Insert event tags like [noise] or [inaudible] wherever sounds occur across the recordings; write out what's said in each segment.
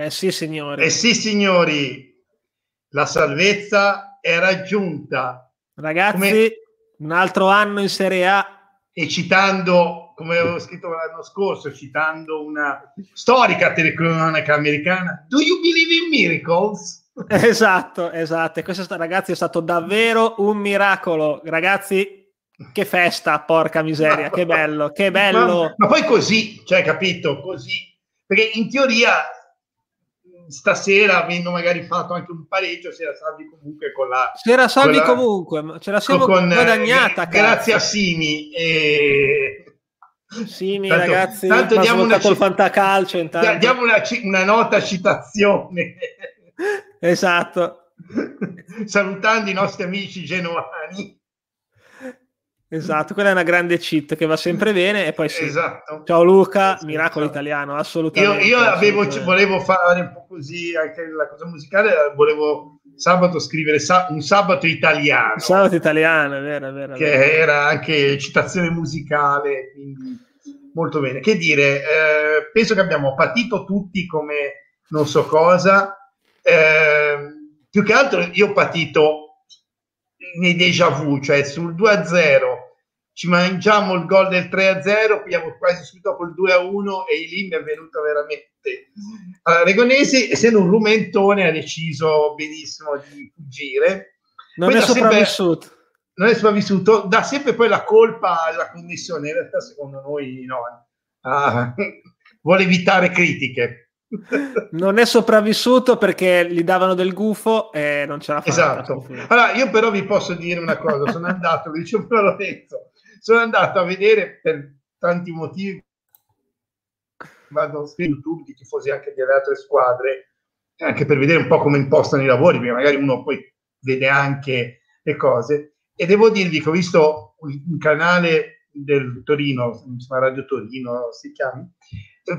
Eh sì, signori. Eh sì, signori, la salvezza è raggiunta. Ragazzi, come... un altro anno in Serie A. E citando, come avevo scritto l'anno scorso, citando una storica telecronaca americana, Do you believe in miracles? [laughs] Esatto, esatto. E questo, ragazzi, è stato davvero un miracolo. Ragazzi, che festa, porca miseria, [laughs] che bello, che bello. Ma, ma, poi così, cioè, capito? Così. Perché in teoria stasera, avendo magari fatto anche un pareggio, si era salvi comunque con la... Si era salvi la, comunque, ce la siamo con, guadagnata. Eh, grazie a Simi. E... Simi, tanto, ragazzi, tanto diamo una, il fantacalcio intanto. Diamo una, una nota citazione. [laughs] esatto. [laughs] Salutando i nostri amici genuani. Esatto, quella è una grande cheat che va sempre bene e poi sì. Esatto. Ciao Luca, miracolo esatto. italiano, assolutamente. Io, io avevo, volevo fare un po' così anche la cosa musicale, volevo sabato scrivere sa- un sabato italiano. Sabato italiano, è vero, è vero. Che vero. era anche citazione musicale, quindi molto bene. Che dire, eh, penso che abbiamo patito tutti come non so cosa, eh, più che altro io ho patito nei déjà vu, cioè sul 2-0 ci mangiamo il gol del 3-0, abbiamo quasi subito col 2-1 e lì mi è venuto veramente... Allora, Regonesi, essendo un rumentone, ha deciso benissimo di fuggire. Non è sopravvissuto. Sempre, non è sopravvissuto, dà sempre poi la colpa alla commissione, in realtà secondo noi no. Ah, [laughs] vuole evitare critiche [laughs] non è sopravvissuto perché gli davano del gufo e non ce l'ha fatta. Esatto. Allora, io però vi posso dire una cosa, sono andato, [laughs] vi dicevo Lorenzo, sono andato a vedere per tanti motivi, vado su YouTube di tifosi anche delle altre squadre, anche per vedere un po' come impostano i lavori, perché magari uno poi vede anche le cose. E devo dirvi che ho visto un canale del Torino, Radio Torino si chiama,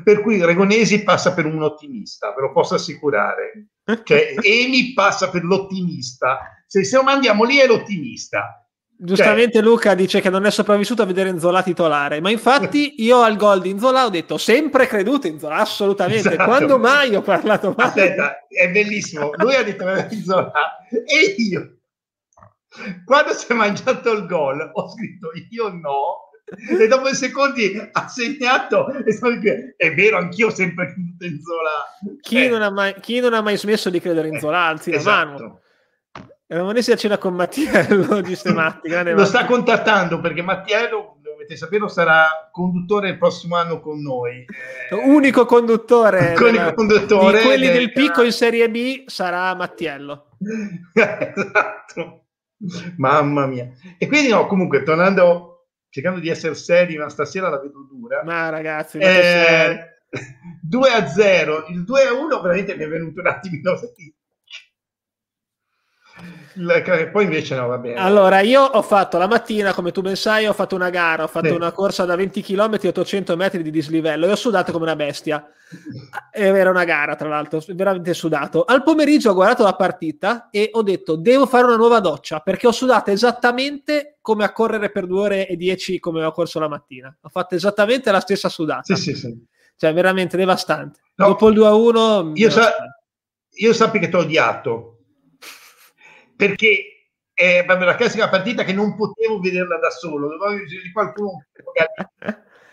per cui Regonesi passa per un ottimista, ve lo posso assicurare. [laughs] Cioè, Emi passa per l'ottimista. Se, se lo mandiamo lì è l'ottimista. Giustamente cioè, Luca dice che non è sopravvissuto a vedere Inzola titolare, ma infatti [laughs] io al gol di Inzola ho detto sempre creduto in Inzola, assolutamente. Esatto. Quando mai ho parlato male? Aspetta, è bellissimo. Lui ha detto Inzola e io, quando si è mangiato il gol, ho scritto io no, e dopo i secondi ha segnato e sono è vero anch'io ho sempre creduto in Zola chi, eh. non mai, chi, non ha mai, smesso di credere in Zola anzi esatto. Eravamo messi a cena con Mattiello [laughs] di Stematti lo sta contattando perché Mattiello dovete sapere sarà conduttore il prossimo anno con noi. Eh, unico conduttore, [laughs] della, conduttore di quelli del, del picco in Serie B sarà Mattiello. [laughs] Esatto. Mamma mia. E quindi no comunque tornando cercando di essere seri, ma stasera la vedo dura. Ma ragazzi, eh, 2 a 0, il 2 a 1 veramente mi è venuto un attimino poi invece no, va bene. Allora, io ho fatto la mattina, come tu ben sai, ho fatto una gara, ho fatto sì. una corsa da 20 km, 800 metri di dislivello e ho sudato come una bestia. Era una gara, tra l'altro, veramente sudato. Al pomeriggio ho guardato la partita e ho detto, devo fare una nuova doccia, perché ho sudato esattamente come a correre per 2 ore e 10 come ho corso la mattina. Ho fatto esattamente la stessa sudata. Sì, sì, sì. Cioè, veramente devastante. No, Dopo il 2 a 1... Io, sa- io sappi che ti ho odiato perché è la classica partita che non potevo vederla da solo, dovevo di qualcuno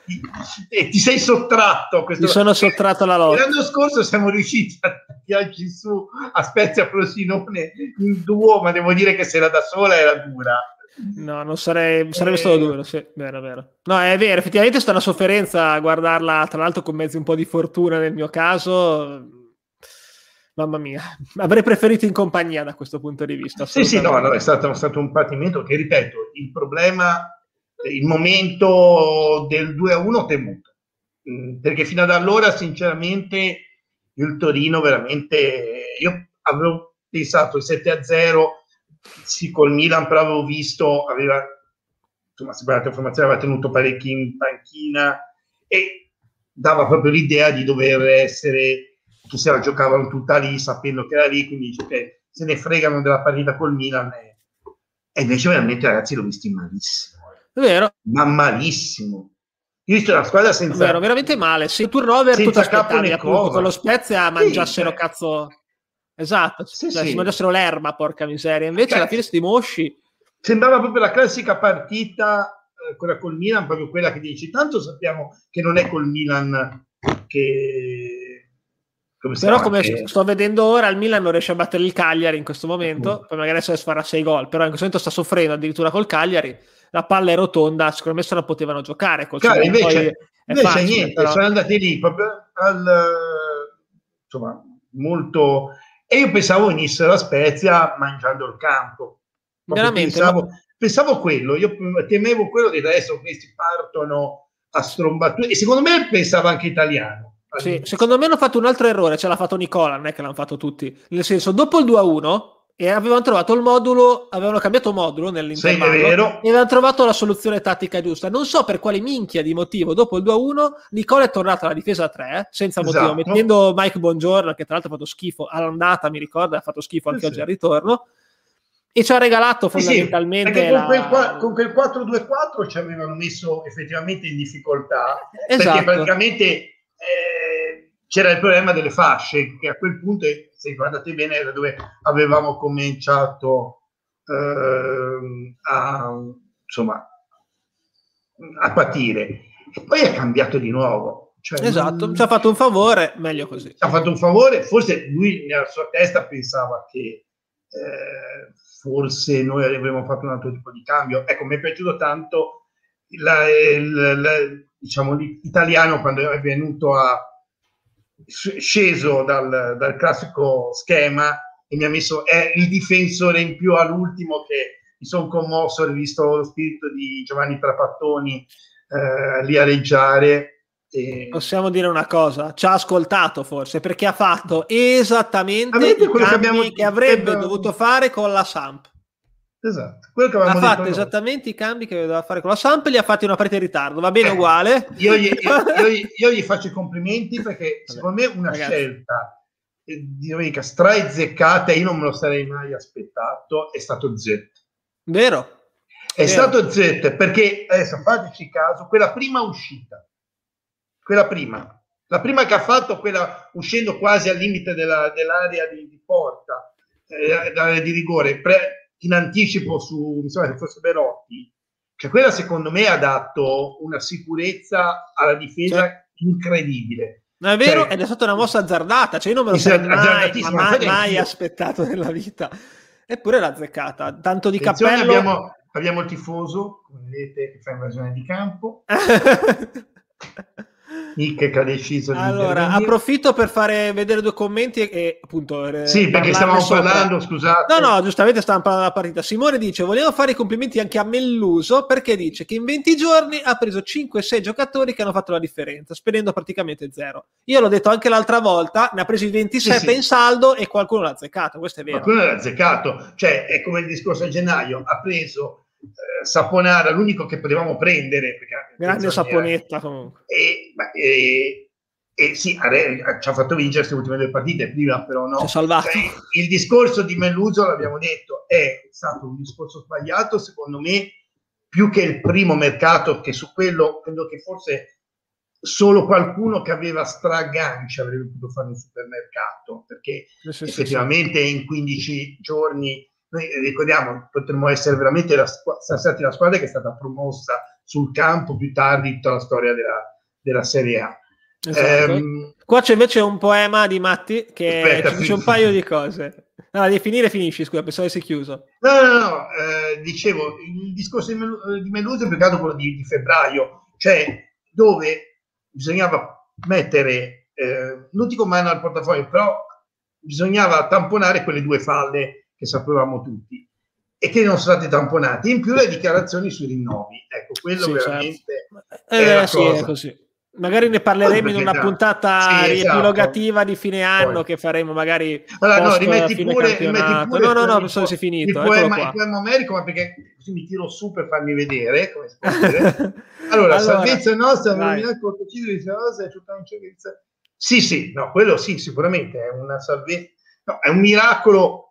ti, [laughs] e ti sei sottratto. Questo... Mi sono sottratto alla lotta. L'anno scorso siamo riusciti a tirarci su a Spezia Frosinone in duo, ma devo dire che se era da sola era dura. No, non sarei, sarebbe eh... stato duro, sì, vero, vero. No, è vero, effettivamente è stata una sofferenza a guardarla, tra l'altro con mezzi un po' di fortuna nel mio caso, mamma mia, avrei preferito in compagnia da questo punto di vista. Sì, sì, no, no è, stato, è stato un patimento che, ripeto, il problema, il momento del 2 a 1 temuto, mm, perché fino ad allora, sinceramente, il Torino veramente, io avevo pensato il 7 a 0, sì, col Milan, però avevo visto, aveva, insomma, che formazione aveva tenuto parecchi in panchina e dava proprio l'idea di dover essere che se la giocavano tutta lì sapendo che era lì, quindi dice che se ne fregano della partita col Milan. E, e invece veramente ragazzi l'ho visto malissimo. È vero. Ma malissimo. Io ho visto la squadra senza... Ero veramente male. Se turnover tu ti aspettavi appunto con lo Spezia mangiassero sì, cioè cazzo... Esatto, sì, cioè, sì. si mangiassero l'erba, porca miseria. Invece cioè, alla fine sti mosci... Sembrava proprio la classica partita, eh, quella col Milan, proprio quella che dici, tanto sappiamo che non è col Milan che... Come però come che... sto vedendo ora il Milan non riesce a battere il Cagliari in questo momento, mm. poi magari adesso farà 6 gol, però in questo momento sta soffrendo addirittura col Cagliari la palla è rotonda, secondo me se la potevano giocare. Col Chiaro, invece, invece facile, niente, però... sono andati lì proprio al, insomma, molto... E io pensavo venisse la Spezia mangiando il campo. Veramente? Pensavo, ma... pensavo quello, io temevo quello di adesso questi partono a strombature e secondo me pensava anche italiano. Sì, secondo me hanno fatto un altro errore, ce l'ha fatto Nicola, non è che l'hanno fatto tutti. Nel senso, dopo il 2-1 e avevano trovato il modulo, avevano cambiato modulo nell'intervallo e avevano trovato la soluzione tattica giusta. Non so per quale minchia di motivo, dopo il 2-1, Nicola è tornato alla difesa 3 senza motivo, esatto. mettendo Mike Bongiorno, che tra l'altro ha fatto schifo all'andata, mi ricordo, ha fatto schifo anche sì, oggi sì. al ritorno. E ci ha regalato fondamentalmente. Sì, la... con, quel, con, quel, 4-2-4 ci avevano messo effettivamente in difficoltà. Esatto. Perché praticamente eh, c'era il problema delle fasce, che a quel punto se guardate bene, era dove avevamo cominciato eh, a, insomma, a patire. E poi è cambiato di nuovo. Cioè, esatto, non... ci ha fatto un favore, meglio così. Ci ha fatto un favore, forse lui nella sua testa pensava che eh, forse noi avremmo fatto un altro tipo di cambio. Ecco, mi è piaciuto tanto la, la, la, diciamo, l'italiano quando è venuto a sceso dal, dal, classico schema e mi ha messo è il difensore in più all'ultimo che mi sono commosso ho visto lo spirito di Giovanni Trapattoni eh, lì aleggiare e... Possiamo dire una cosa, ci ha ascoltato forse perché ha fatto esattamente cambi che, abbiamo... che avrebbe dovuto fare con la Samp. Esatto. Quello che ha fatto noi. esattamente i cambi che doveva fare con la Samp li ha fatti una partita in ritardo. Va bene, eh, uguale. Io gli, [laughs] io, io, io gli, faccio i complimenti perché secondo me una Ragazzi. scelta eh, di domenica straezzeccata, io non me lo sarei mai aspettato, è stato Z. Vero. È Vero. stato Z perché adesso fateci caso, quella prima uscita, quella prima, la prima che ha fatto, quella uscendo quasi al limite della, dell'area di, di porta, eh, di rigore, pre, in anticipo su, sembra che fosse Berotti, cioè quella secondo me ha dato una sicurezza alla difesa cioè. incredibile. No, è vero, cioè, ed è stata una mossa azzardata, cioè io non me lo sarei mai, mai, mai aspettato nella vita. Eppure l'ha azzeccata, tanto di Attenzione, cappello. Abbiamo, abbiamo il tifoso, come vedete, che fa invasione di campo. [laughs] Nick che ha deciso di Allora, approfitto per fare vedere due commenti e, e appunto eh, Sì, perché stavamo sopra. parlando, scusate. No, no, giustamente stavamo parlando della partita. Simone dice "Volevo fare i complimenti anche a Melluso perché dice che in 20 giorni ha preso 5-6 giocatori che hanno fatto la differenza, spendendo praticamente zero. Io l'ho detto anche l'altra volta, ne ha presi 27 sì, sì. in saldo e qualcuno l'ha azzeccato, questo è vero. Qualcuno l'ha azzeccato, cioè è come il discorso a gennaio, ha preso eh, Saponara, l'unico che potevamo prendere. Grande Saponetta comunque. E, e, e sì, ci ha fatto vincere queste ultime due partite, prima però no. salvato. Cioè, il discorso di Melluso, l'abbiamo detto, è stato un discorso sbagliato, secondo me, più che il primo mercato, che su quello credo che forse solo qualcuno che aveva stragancia avrebbe potuto fare un supermercato, perché sì, sì, effettivamente sì. in 15 giorni noi ricordiamo, potremmo essere veramente la, stati la squadra che è stata promossa sul campo più tardi in tutta la storia della, della Serie A. Esatto. Um, Qua c'è invece un poema di Matti che aspetta, dice un paio di cose. No, devi finire finisci, scusa, pensavo si chiuso. No, no, no, eh, dicevo, il discorso di, Mel- di Meluso è peccato quello di, di, febbraio, cioè dove bisognava mettere, eh, non dico mano al portafoglio, però bisognava tamponare quelle due falle che sapevamo tutti e che non sono stati tamponati. In più le dichiarazioni sui rinnovi. Ecco, quello sì, certo. veramente certo. eh, sì, è così. Magari ne parleremo in una puntata sì, riepilogativa esatto. di fine anno Poi. che faremo magari allora, no, rimetti pure, rimetti pure no no no penso sia finito il poema, il poema omerico ma perché così mi tiro su per farmi vedere come si può dire [laughs] allora, allora salvezza nostra sì sì no quello sì sicuramente è una salvezza no, è un miracolo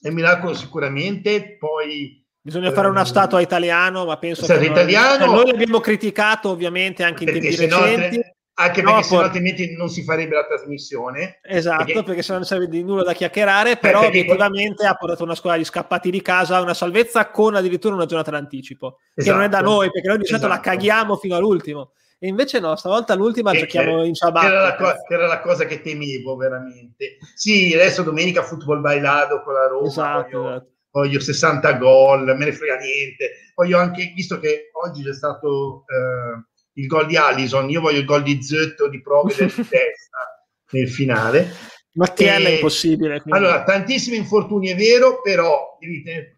è miracolo sicuramente, poi Bisogna fare una statua a italiano, ma penso che italiano, noi, noi l'abbiamo criticato ovviamente anche in tempi recenti. No, anche perché no, sennò altrimenti non si farebbe la trasmissione. Esatto, perché, perché se non serve di nulla da chiacchierare, però obiettivamente ha portato una squadra di scappati di casa a una salvezza con addirittura una giornata d'anticipo, esatto. che non è da esatto. noi, perché noi di solito esatto. la caghiamo fino all'ultimo. E invece no, stavolta l'ultima che, giochiamo in ciabatta. Che era, la co- che era la cosa che temevo veramente. Sì, adesso domenica football bailado con la Roma. Esatto, voglio, esatto. voglio 60 gol, me ne frega niente. Voglio anche, visto che oggi c'è stato... Eh, il gol di Allison, io voglio il gol di Zetto di Provide di [laughs] testa nel finale. Mattiella è impossibile. Quindi. Allora, tantissimi infortuni è vero, però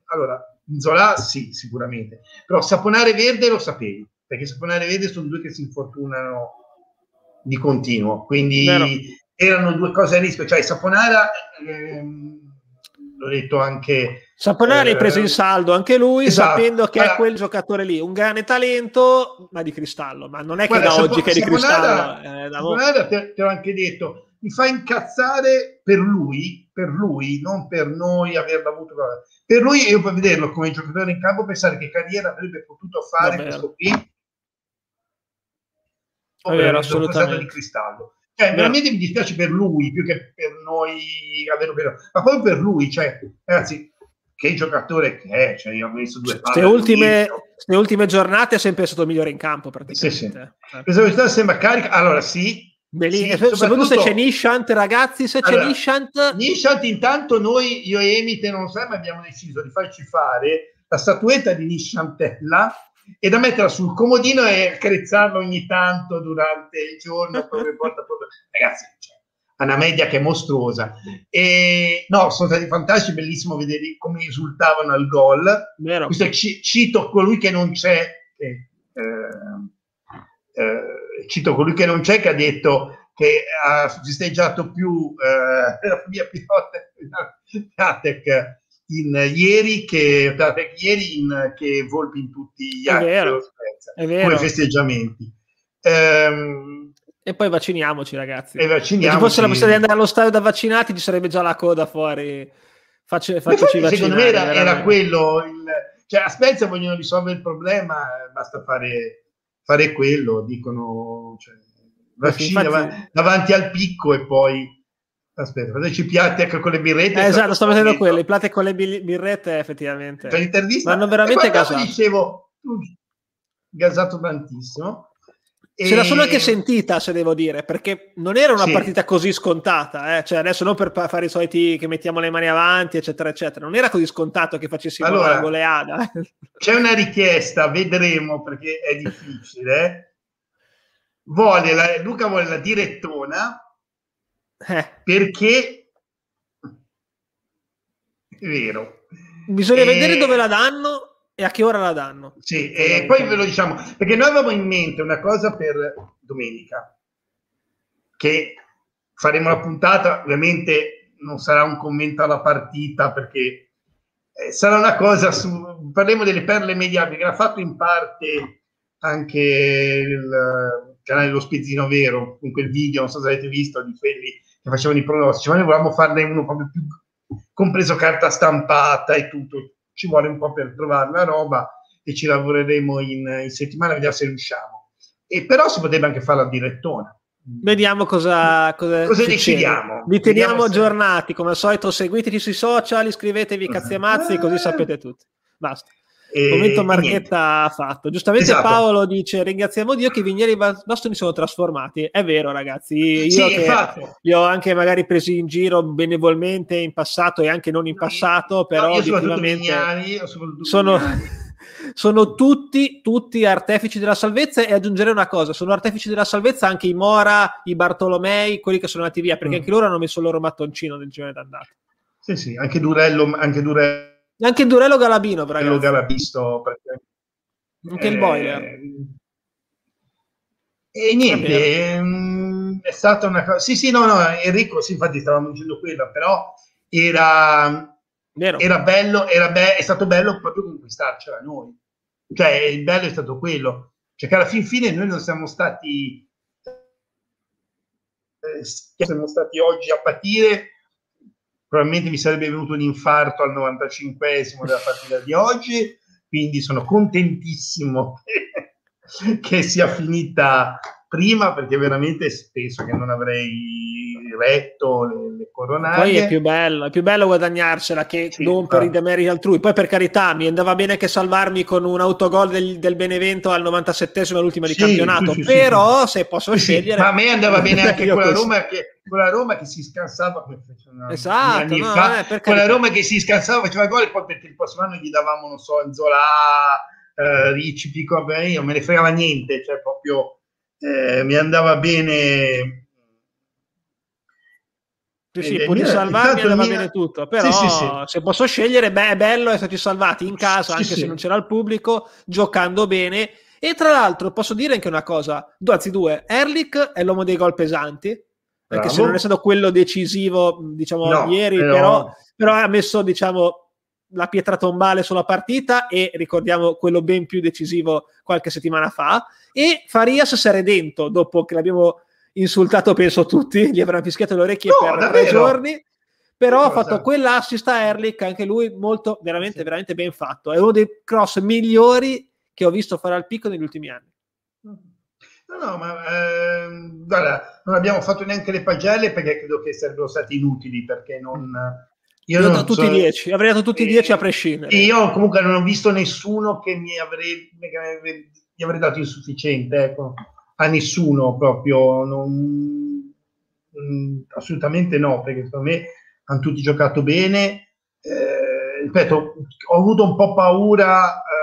allora, Zola sì, sicuramente, però Saponare Verde lo sapevi, perché Saponare Verde sono due che si infortunano di continuo, quindi Vero. erano due cose a rischio, cioè Saponara ehm, l'ho detto anche Saponari eh, preso in saldo anche lui, esatto. sapendo che allora, è quel giocatore lì, un grande talento, ma di cristallo. Ma non è che guarda, da oggi che è di cristallo. Eh, Saponara, te, te l'ho anche detto, mi fa incazzare per lui, per lui, non per noi averlo avuto. Per lui, io per vederlo come giocatore in campo, pensare che carriera avrebbe potuto fare Davvero. questo qui. È vero, assolutamente. di cristallo. Cioè, veramente mi dispiace per lui più che per noi averlo vero. Ma poi per lui, cioè, ragazzi, che giocatore che è, cioè io ho messo due palle. ultime, le ultime giornate è sempre stato migliore in campo praticamente. Sì, sì. Eh. L'esecuzione sembra carica, allora sì. Sì, soprattutto se c'è Nishant, ragazzi, se c'è allora, Nishant... Nishant intanto noi, io e Emite, non so, ma abbiamo deciso di farci fare la statuetta di Nishantella e da metterla sul comodino e accarezzarla ogni tanto durante il giorno. [laughs] Ragazzi, cioè, una media che è mostruosa. E no, sono stati fantastici, bellissimo vedere come esultavano al gol. Vero. Questo cito colui che non c'è, eh, eh, cito colui che non c'è che ha detto che ha festeggiato più eh, [laughs] la mia pilota [laughs] Piatek in ieri che, ieri in, che Volpi in tutti gli altri come festeggiamenti. Um, e poi vacciniamoci, ragazzi. E vacciniamoci. Se fosse la possibilità di andare allo stadio da vaccinati, ci sarebbe già la coda fuori. Faccio, facciaci vaccinare. Secondo me era, era quello. Il, cioè, a Spezia vogliono risolvere il problema, basta fare, fare quello. Dicono cioè, vaccini infatti... davanti al picco e poi. Aspetta, fateci piatti anche con le birrette. Eh, esatto, sto vedendo quello, i piatti con le birrette effettivamente. Cioè, l'intervista. Ma hanno veramente gasato. dicevo, gasato tantissimo. Ce la sono anche sentita, se devo dire, perché non era una sì. partita così scontata. Eh? Cioè, adesso non per fare i soliti che mettiamo le mani avanti, eccetera, eccetera. Non era così scontato che facessimo allora, la goleada. [laughs] C'è una richiesta, vedremo perché è difficile. Vuole la, Luca vuole la direttona eh. perché è vero. Bisogna e... vedere dove la danno e a che ora la danno? Sì, e poi ve lo diciamo, perché noi avevamo in mente una cosa per domenica, che faremo la puntata, ovviamente non sarà un commento alla partita, perché eh, sarà una cosa su, parliamo delle perle mediabili, che l'ha fatto in parte anche il canale dello Spezzino Vero, in quel video, non so se avete visto, di quelli che facevano i pronostici, ma noi volevamo farne uno proprio più compreso carta stampata e tutto ci vuole un po' per trovare la roba e ci lavoreremo in, in settimana, vediamo se riusciamo. E però si potrebbe anche fare la direttona. Vediamo cosa, cosa, cosa decidiamo. Vi teniamo aggiornati, come al solito seguiteci sui social, iscrivetevi cazzi e mazzi, così sapete tutto. Basta. E, Momento Marchetta ha fatto. Giustamente esatto. Paolo dice: Ringraziamo Dio che i Vigneri Bastoni sono trasformati. È vero, ragazzi. Io sì, che li ho anche magari presi in giro benevolmente in passato e anche non in passato, però no, obiettivamente sono, [laughs] sono tutti, tutti artefici della salvezza. E aggiungerei una cosa: sono artefici della salvezza anche i Mora, i Bartolomei, quelli che sono andati via, perché mm. anche loro hanno messo il loro mattoncino nel giorno d'andata. Sì, sì, anche Durello, anche Durello anche il Durello Galabino, Durello Galabisto, perché, anche eh, il boiler. E niente, ehm, è stata una cosa. Sì, sì, no, no, Enrico, sì, infatti stavamo dicendo quello, però era, era bello, era be- è stato bello proprio conquistarcela noi. Cioè, il bello è stato quello. Cioè, che alla fin fine noi non siamo stati. Eh, siamo stati oggi a patire probabilmente mi sarebbe venuto un infarto al 95esimo della partita di oggi, quindi sono contentissimo che sia finita prima perché veramente penso che non avrei retto le, le coronarie. Poi è più bello, è più bello guadagnarsela che sì, non per i demeriti altrui. Poi per carità mi andava bene che salvarmi con un autogol del, del Benevento al 97esimo all'ultima di sì, campionato, sì, però se posso scegliere... Ma a me andava bene [laughs] anche quella Roma, che, quella Roma che si scansava esatto, no, fa, eh, quella Roma che si scansava faceva gol e poi perché il prossimo anno gli davamo, non so, Zola, eh, Ricci, Pico, beh, io me ne fregava niente, cioè proprio eh, mi andava bene. Sì, sì, pur di salvarmi andava mia... bene tutto, però sì, sì, se posso scegliere, beh, è bello esserci salvati in casa, anche se non c'era il pubblico, giocando bene. E tra l'altro posso dire anche una cosa, anzi due, Erlich è l'uomo dei gol pesanti, perché Bravo. se non è stato quello decisivo, diciamo, no, ieri, però... Però, però ha messo, diciamo, la pietra tombale sulla partita e ricordiamo quello ben più decisivo qualche settimana fa. E Farias si è redento dopo che l'abbiamo insultato penso tutti, gli avranno fischiato le orecchie no, per davvero? tre giorni, però ha fatto quell'assist a Erlich, anche lui molto, veramente, sì. veramente ben fatto. È uno dei cross migliori che ho visto fare al picco negli ultimi anni. No, no, ma eh, guarda, non abbiamo fatto neanche le pagelle perché credo che sarebbero stati inutili perché non... Io, io non tutti so, 10, avrei dato tutti i 10 a prescindere. Io comunque non ho visto nessuno che mi avrei, mi avrei dato insufficiente, ecco a nessuno proprio, non, mh, assolutamente no, perché secondo me hanno tutti giocato bene. Eh, ripeto, ho avuto un po' paura eh,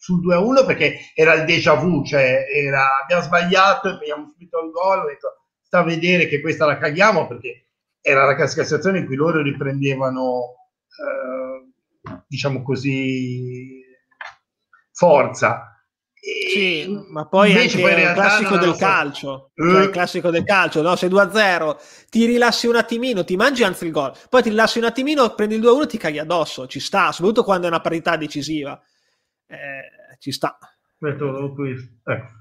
sul 2-1 perché era il déjà vu, cioè era, abbiamo sbagliato e abbiamo subito il gol, detto sta a vedere che questa la caghiamo perché era la classica situazione in cui loro riprendevano, eh, diciamo così, forza sì, ma poi poi il classico del calcio, uh. cioè il classico del calcio, no? Se 2-0 ti rilassi un attimino, ti mangi anzi il gol, poi ti rilassi un attimino, prendi il 2-1 ti caghi addosso, ci sta, soprattutto quando è una parità decisiva. Eh, ci sta. Ecco.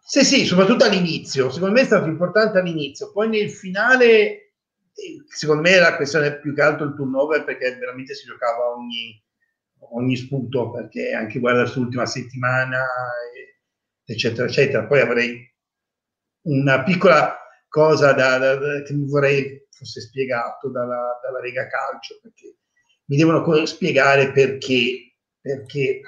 Sì, sì, soprattutto all'inizio, secondo me è stato importante all'inizio, poi nel finale eh, secondo me la questione più che altro il turnover perché veramente si giocava ogni ogni spunto perché anche guardare sull'ultima settimana eccetera eccetera poi avrei una piccola cosa da, da, da, che mi vorrei fosse spiegato dalla, dalla Lega Calcio perché mi devono spiegare perché perché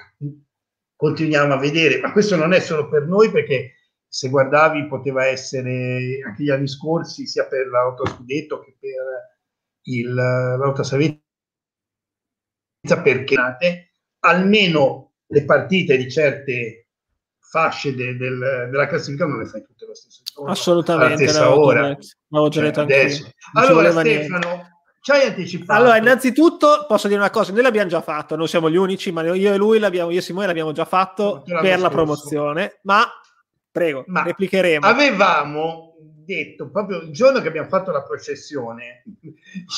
continuiamo a vedere ma questo non è solo per noi perché se guardavi poteva essere anche gli anni scorsi sia per l'auto scudetto che per il, l'auto salvezza perché almeno le partite di certe fasce de, del, della classifica non le fai tutte allo stesso giorno. Assolutamente, stessa ora. L'avevo già detto cioè, adesso. Allora Stefano, ci hai anticipato. Allora, innanzitutto posso dire una cosa, noi l'abbiamo già fatto, non siamo gli unici, ma io e lui l'abbiamo, io e Simone l'abbiamo già fatto per la scorso. promozione, ma prego, ma replicheremo. Avevamo detto proprio il giorno che abbiamo fatto la processione,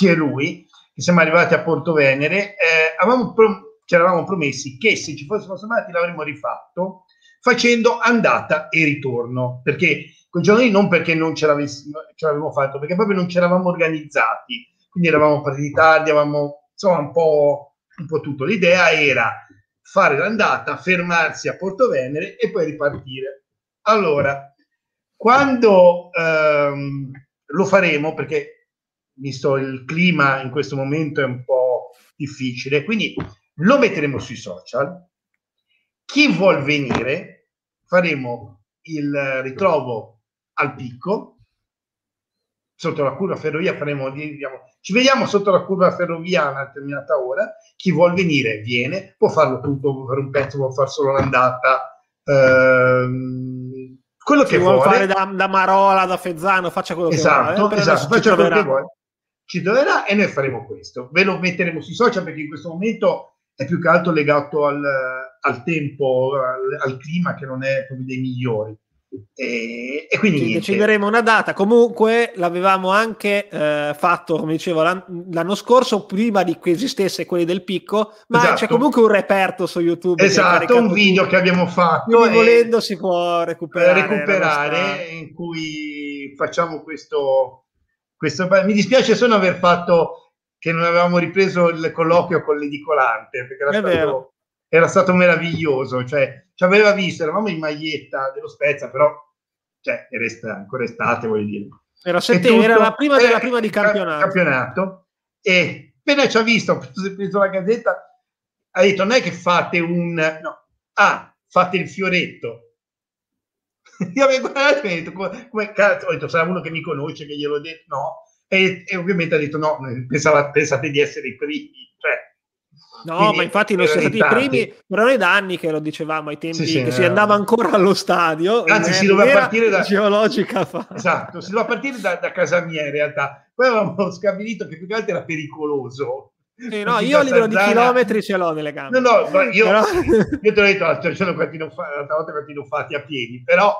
io e lui, che siamo arrivati a Porto Venere, eh, avevamo pro- ci eravamo promessi che se ci fossimo salvati l'avremmo rifatto facendo andata e ritorno, perché quel giorno lì non perché non ce, ce l'avevamo fatto, perché proprio non ci eravamo organizzati, quindi eravamo partiti tardi, avevamo insomma un po', un po' tutto. L'idea era fare l'andata, fermarsi a Porto Venere e poi ripartire. Allora, quando ehm, lo faremo, perché visto il clima in questo momento è un po' difficile, quindi lo metteremo sui social. Chi vuol venire, faremo il ritrovo al picco, sotto la curva ferrovia, faremo, diciamo, ci vediamo sotto la curva ferrovia a una determinata ora. Chi vuol venire, viene, può farlo tutto per un pezzo, può fare solo l'andata. Ehm, quello che vuole fare da, da, Marola, da Fezzano, faccia quello esatto, che vuole. Eh, esatto, faccia quello che vuole ci troverà e noi faremo questo. Ve lo metteremo sui social perché in questo momento è più che altro legato al, al tempo, al, al, clima che non è proprio dei migliori. E, e quindi sì, decideremo una data. Comunque l'avevamo anche eh, fatto, come dicevo, l'an- l'anno scorso, prima di che esistesse quelli del picco, ma esatto. c'è comunque un reperto su YouTube. Esatto, un video che abbiamo fatto. Quindi volendo si può recuperare. recuperare in cui facciamo questo questo, mi dispiace solo aver fatto che non avevamo ripreso il colloquio con l'edicolante, perché era, stato, era stato, meraviglioso, cioè ci aveva visto, eravamo in maglietta dello Spezia, però cioè, era ancora estate, voglio dire. Era, sette, tutto, era la prima della prima di campionato. campionato. E appena ci ha visto, [laughs] si è preso la gazzetta, ha detto non è che fate un... No, ah, fate il fioretto. [laughs] Io avevo guardato e ho detto, come, come cazzo, ho detto, sarà uno che mi conosce, che glielo ho detto, no. E, e ovviamente ha detto, no, pensava, pensate di essere i primi. No, Quindi, ma infatti non siamo stati i primi, però è da anni che lo dicevamo ai tempi sì, sì, che si andava ancora allo stadio. Anzi, si doveva partire da geologica fa. Esatto, si doveva partire da, da, casa mia in realtà. Poi avevamo stabilito che più che altro era pericoloso. Sì, [laughs] no, io a livello di chilometri ce l'ho nelle gambe. No, no, [laughs] io, però... io te l'ho detto l'altra volta quanti ne fatti a piedi, però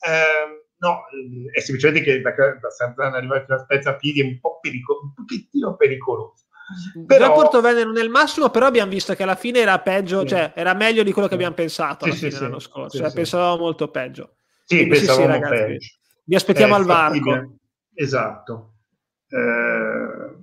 ehm, no, è semplicemente che da, da Sant'Anna arrivare a Spezia a piedi è un po' pericoloso, un pochettino pericoloso. Però... Già Porto Venere nel massimo, però abbiamo visto che alla fine era peggio, sì. cioè era meglio di quello che abbiamo pensato sì, sì, l'anno scorso, cioè, pensavamo molto peggio. Sì, Quindi, pensavamo peggio. Vi aspettiamo eh, al varco. Esatto. Eh,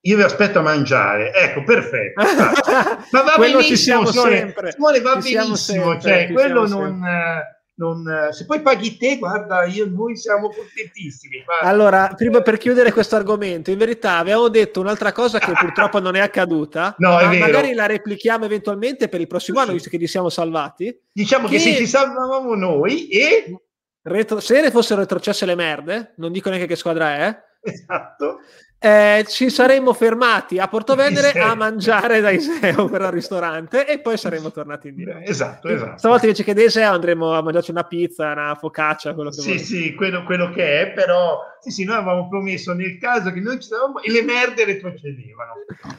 io vi aspetto a mangiare. Ecco, perfetto. [laughs] Ma va benissimo, Simone, Simone va benissimo, sempre, cioè, quello non... Sempre non, eh, se poi paghi te, guarda, io, noi siamo contentissimi. Guarda. Allora, prima per chiudere questo argomento, in verità avevamo detto un'altra cosa che purtroppo non è accaduta, [laughs] no, è magari la replichiamo eventualmente per il prossimo sì. anno, visto che li siamo salvati. Diciamo che, che se ci salvavamo noi e... Retro... se ne fossero retrocesse le merde, non dico neanche che squadra è. Esatto eh, ci saremmo fermati a Portovenere a mangiare da Iseo per il ristorante e poi saremmo tornati indietro. Esatto, esatto. Stavolta invece che da Iseo andremo a mangiarci una pizza, una focaccia, quello che Sì, vuole. sì, quello, quello, che è, però sì, sì, noi avevamo promesso nel caso che noi ci stavamo e le merde retrocedevano,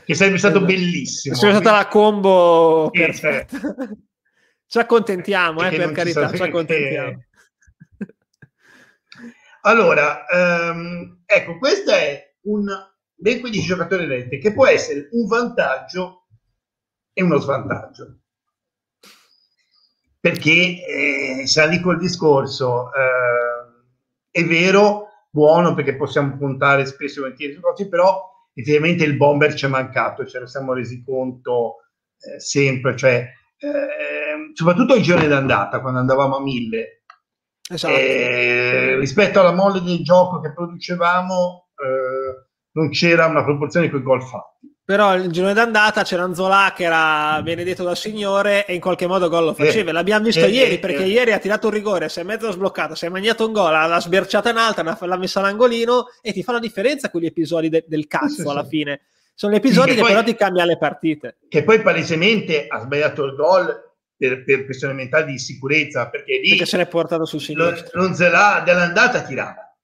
che sarebbe stato esatto. bellissimo. Sarebbe stata la combo perfetta. [laughs] Ci accontentiamo, eh, per carità, ci accontentiamo. Allora, um, ecco, questa è un ben 15 giocatori eletti, che può essere un vantaggio e uno svantaggio. Perché eh, sarà lì col discorso, eh, è vero, buono perché possiamo puntare spesso e volentieri su cose, però effettivamente il bomber ci è mancato, ce ne siamo resi conto eh, sempre, cioè, eh, soprattutto il giorno d'andata, quando andavamo a mille, esatto. Eh, rispetto alla molle del gioco che producevamo, non c'era una proporzione con i gol fatti. Però il girone d'andata c'era Anzola che era benedetto dal Signore e in qualche modo gol lo faceva. Eh, L'abbiamo visto eh, ieri eh, perché eh. ieri ha tirato un rigore, si è mezzo sbloccato, si è mangiato un gol, l'ha sberciata in alta, l'ha messa all'angolino e ti fa la differenza quegli episodi de- del cazzo sì, alla sì. fine. Sono episodi che, che poi, però ti cambiano le partite. Che poi palesemente ha sbagliato il gol per, per questione mentale di sicurezza perché lì perché se l'è portato sul sinistro. L'Onzelà dell'andata tirava.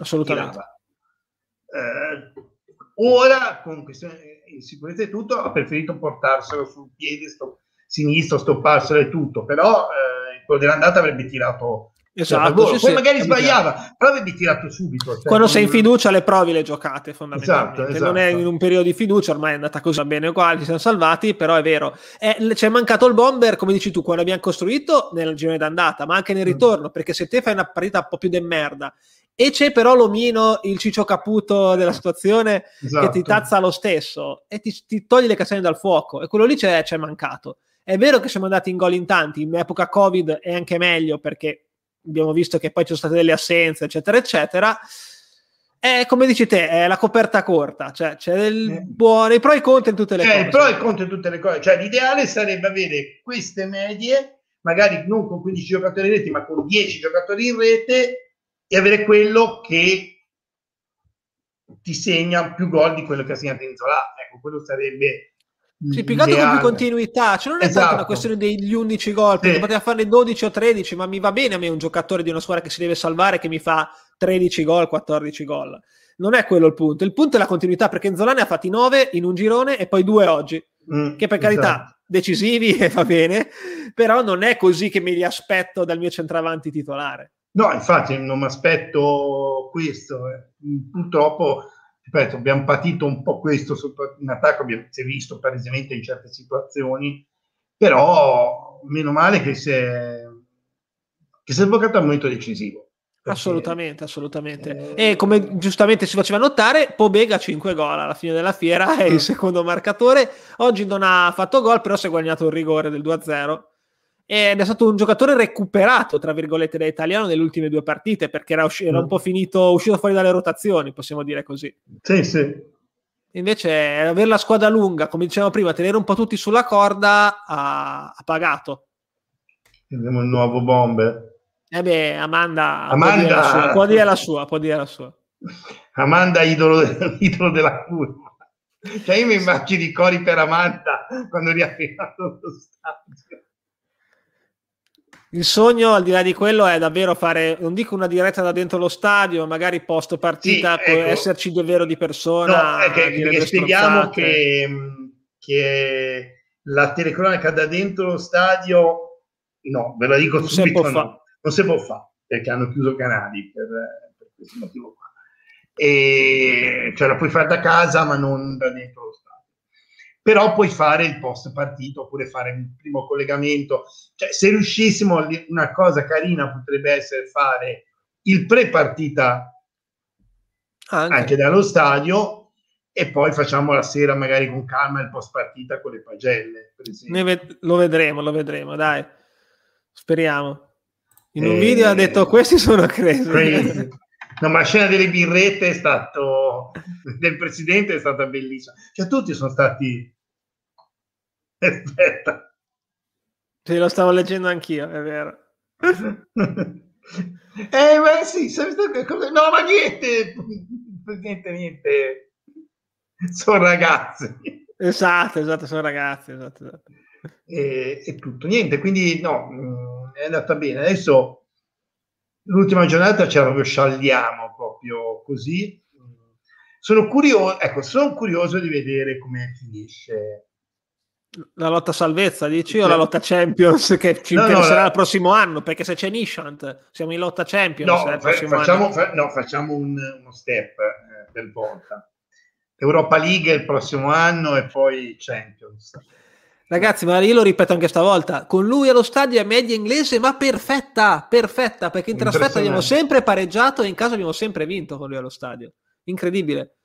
Assolutamente. Tirava eh, ora, con questione di sicurezza e tutto, ha preferito portarselo sul piede sto, sinistro, stopparselo e tutto, però eh, quello dell'andata avrebbe tirato Esatto, sì, poi sì, magari sbagliava, chiaro. però avrebbe tirato subito. Cioè, Quando sei in fiducia, le provi le giocate fondamentalmente. Esatto, esatto. Non è esatto. in un periodo di fiducia, ormai è andata così, bene uguale, ci siamo salvati, però è vero. Ci è mancato il bomber, come dici tu, quando abbiamo costruito nel girone d'andata, ma anche nel mm. ritorno, mm. perché se te fai una partita un po' più de merda e c'è però l'omino, il ciccio caputo della situazione esatto. che ti esatto. tazza lo stesso e ti, ti togli le castagne dal fuoco e quello lì c'è, c'è mancato. È vero che siamo andati in gol in tanti, in epoca Covid è anche meglio perché abbiamo visto che poi ci sono state delle assenze, eccetera, eccetera. È come dici te, è la coperta corta, cioè c'è del eh. buono, i pro e i contro in tutte le cioè, cose. Pro e contro in tutte le cose, cioè l'ideale sarebbe avere queste medie, magari non con 15 giocatori in rete, ma con 10 giocatori in rete e avere quello che ti segna più gol di quello che ha segnato Inzola. Ecco, quello sarebbe sì, più che altro con più continuità, cioè non è esatto. tanto una questione degli 11 gol, perché sì. poteva farne 12 o 13, ma mi va bene a me un giocatore di una squadra che si deve salvare che mi fa 13 gol, 14 gol. Non è quello il punto, il punto è la continuità, perché Inzola ne ha fatti 9 in un girone e poi 2 oggi, mm, che per carità esatto. decisivi [laughs] e va bene, però non è così che me li aspetto dal mio centravanti titolare. No, infatti non mi aspetto questo. Eh. Purtroppo, ripeto, abbiamo patito un po' questo in attacco, abbiamo, si è visto palesemente in certe situazioni, però meno male che si è, che si è sbloccato al momento decisivo. Assolutamente, assolutamente. Eh... E come giustamente si faceva notare, Pobega 5 gol alla fine della fiera, è il mm. secondo marcatore. Oggi non ha fatto gol, però si è guadagnato un rigore del 2-0. Ed è stato un giocatore recuperato, tra virgolette, da italiano nelle ultime due partite, perché era, usci- era un mm. po' finito, uscito fuori dalle rotazioni, possiamo dire così. Sì, sì. Invece avere la squadra lunga, come dicevamo prima, tenere un po' tutti sulla corda ha, ha pagato. Vediamo il nuovo bomber. Eh beh, Amanda, Amanda... Può, dire la sua, può dire la sua. Amanda, idolo, [laughs] idolo della curva. Cioè io mi immagino i cori per Amanda quando riapriranno lo stadio. Il sogno, al di là di quello, è davvero fare, non dico una diretta da dentro lo stadio, magari post partita, sì, ecco. esserci davvero di persona. No, che, che spieghiamo che, che, la telecronaca da dentro lo stadio, no, ve la dico non subito, no non si può fare perché hanno chiuso canali per, per questo motivo qua. E, cioè la puoi fare da casa ma non da dentro lo stadio. Però puoi fare il post partito oppure fare un primo collegamento. Cioè, se riuscissimo, una cosa carina potrebbe essere fare il pre-partita anche. anche dallo stadio e poi facciamo la sera magari con calma il post partita con le pagelle. Ve- lo vedremo, lo vedremo, dai. Speriamo. In un video ha detto questi sono crazy. crazy. [laughs] No, ma la scena delle birrette è stato del presidente è stata bellissima. Cioè tutti sono stati Aspetta. Sì, lo stavo leggendo anch'io, è vero. [laughs] eh, ma sì, no, ma niente, niente, niente. Sono ragazzi. Esatto, esatto, sono ragazzi, esatto, esatto. E, e tutto, niente, quindi no, è andata bene. Adesso l'ultima giornata ce la proprio sciagliamo proprio così. Sono curioso, ecco, sono curioso di vedere come finisce. La lotta salvezza, dici, cioè, o la lotta Champions che ci no, interesserà no, la... il prossimo anno? Perché se c'è Nishant siamo in lotta Champions. No, fa- facciamo, fa- no facciamo un, uno step eh, per volta. Europa League il prossimo anno e poi Champions. Ragazzi, ma io lo ripeto anche stavolta, con lui allo stadio è media inglese, ma perfetta, perfetta, perché in trasferta abbiamo sempre pareggiato e in casa abbiamo sempre vinto con lui allo stadio. Incredibile.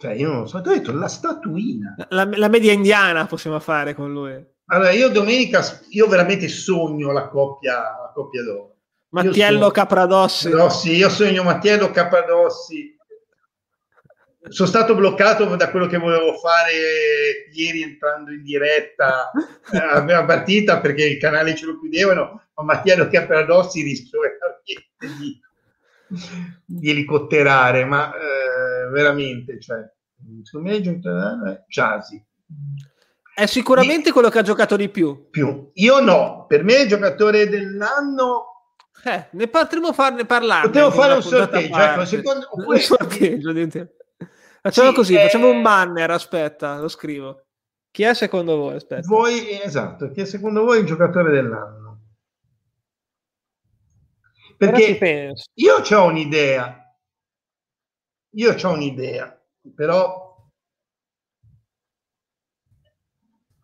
Cioè, io non so, ti ho detto la statuina. La, la, media indiana possiamo fare con lui. Allora, io domenica, io veramente sogno la coppia, la coppia d'oro. Mattiello Capradossi. Capradossi. Io sogno Mattiello Capradossi sono stato bloccato da quello che volevo fare ieri entrando in diretta eh, a prima partita perché il canale ce lo chiudevano, ma Mattiano Capradossi rischio veramente di, di elicotterare, ma eh, veramente, cioè, secondo me è Chasi. È sicuramente quello che ha giocato di più. più. Io no, per me è il giocatore dell'anno eh, ne potremmo farne parlare. Potremmo fare un sorteggio, ecco, secondo, oppure, un sorteggio Facciamo sì, così, eh... facciamo un banner, aspetta, lo scrivo. Chi è secondo voi? Aspetta. Voi, esatto, chi è secondo voi il giocatore dell'anno? Perché io ho un'idea, io ho un'idea, però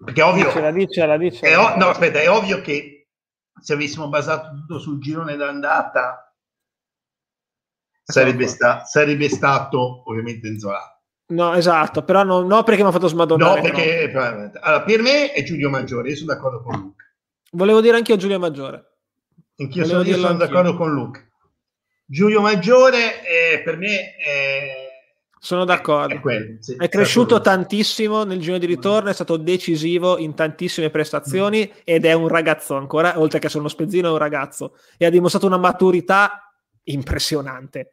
perché ovvio dicela, dicela, dicela. È ov- no aspetta è ovvio che se avessimo basato tutto sul girone d'andata sarebbe, sta- sarebbe stato ovviamente Nzola. No, esatto, però no, no perché mi ha fatto smadonnare. No, perché allora, per me è Giulio Maggiore, io sono d'accordo con Luca. Volevo dire anche io Giulio Maggiore. Anch'io sono, io sono d'accordo con Luca. Giulio Maggiore eh, per me è... Sono d'accordo. È, quello, sì, è cresciuto tantissimo nel giro di ritorno, è stato decisivo in tantissime prestazioni mm. ed è un ragazzo ancora, oltre che essere uno spezzino, è un ragazzo e ha dimostrato una maturità impressionante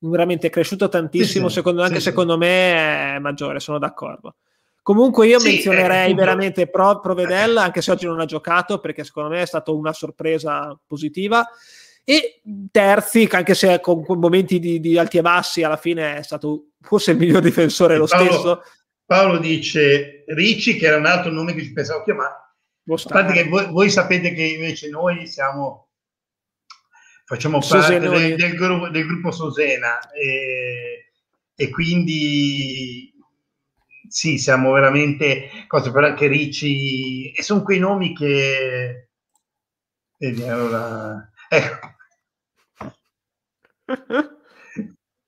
veramente è cresciuto tantissimo, sì, secondo, anche sì, secondo me è maggiore, sono d'accordo. Comunque io menzionerei eh, veramente Pro, Provedella, anche se oggi non ha giocato, perché secondo me è stata una sorpresa positiva. E terzi, anche se con, momenti di, di, alti e bassi, alla fine è stato forse il miglior difensore lo Paolo, stesso. Paolo dice Ricci, che era un altro nome che ci pensavo chiamare. A che voi, voi sapete che invece noi siamo facciamo parte del, del, gruppo, del, gruppo Sosena e, e, quindi sì, siamo veramente cose però anche Ricci e sono quei nomi che vedi allora ecco [laughs]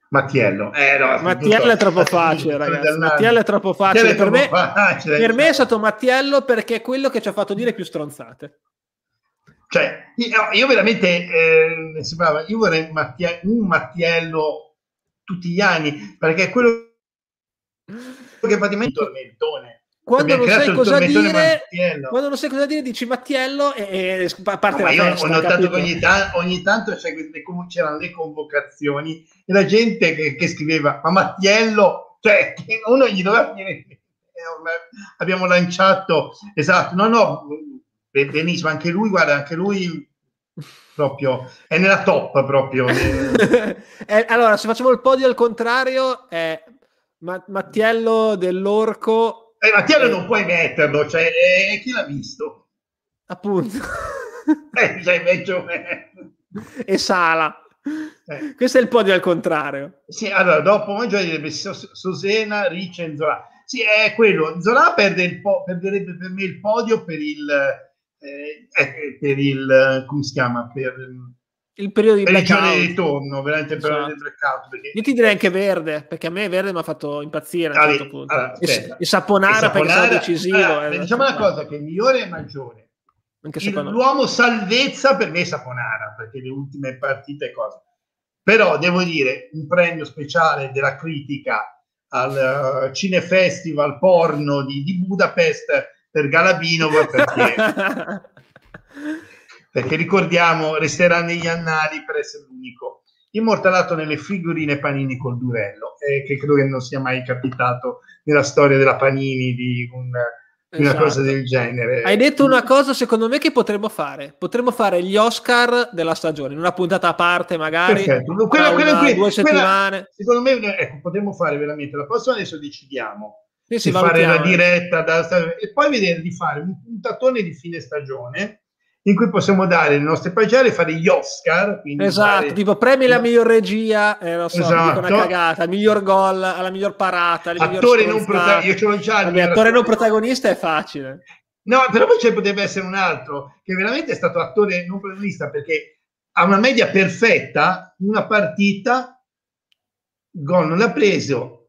Mattiello. Eh, no, [laughs] Mattiello è troppo facile, ragazzi. Mattiello è troppo facile. È per, me, facile, per me, è stato Mattiello perché è quello che ci ha fatto dire più stronzate. Cioè, io, io veramente eh, sembrava, io vorrei Mattia, un Mattiello tutti gli anni, perché è quello [laughs] che praticamente è un tormentone. Quando non sai cosa dire, quando non sai cosa dire, dici Mattiello e, e parte no, io festa, ho notato che ogni, ta- ogni tanto c'erano le convocazioni e la gente che, che scriveva ma Mattiello, cioè uno gli doveva finire. Abbiamo lanciato, esatto, no, no, benissimo, anche lui, guarda, anche lui proprio è nella top proprio. [laughs] eh, allora, se facciamo il podio al contrario, è Mattiello dell'Orco eh, Mattiello eh, non puoi metterlo, cioè, eh, chi l'ha visto? Appunto. [laughs] eh, cioè, meglio e Sala. Eh. Questo è il podio al contrario. Sì, allora, dopo Maggiore direbbe Sosena, Ricci e Zola. Sì, è quello. Zola perde il po- perderebbe per me il podio per il... Eh, eh per il... come si chiama? Per il periodo di blackout. di ritorno, veramente per esatto. il blackout. Perché... Io ti direi anche verde, perché a me verde mi ha fatto impazzire a un certo punto. Allora, e, e, Saponara, perché stato decisivo. Allora, eh, diciamo una cosa, che il migliore è maggiore. Il, l'uomo salvezza per me è Saponara, perché le ultime partite cose. Però devo dire, un premio speciale della critica al uh, Cinefestival porno di, di Budapest per Galabinov perché [laughs] perché ricordiamo resterà negli annali per essere l'unico immortalato nelle figurine Panini col Durello, eh, che credo che non sia mai capitato nella storia della Panini di un, esatto. una cosa del genere. Hai detto una cosa secondo me che potremmo fare, potremmo fare gli Oscar della stagione, in una puntata a parte magari, Perfetto. Quella, quella, una, due settimane. secondo me ecco, potremmo fare veramente la prossima, adesso decidiamo. Di fare la diretta da, e poi vedere di fare un puntatone di fine stagione in cui possiamo dare le nostre pagelle e fare gli Oscar. Esatto, fare... tipo premi la miglior regia, eh, lo so, esatto. una cagata, miglior gol, la miglior parata, attore non protagonista. Io già. Vabbè, attore non protagonista è facile. No, però poi ce potrebbe essere un altro che veramente è stato attore non protagonista perché ha una media perfetta, una partita, gol non l'ha preso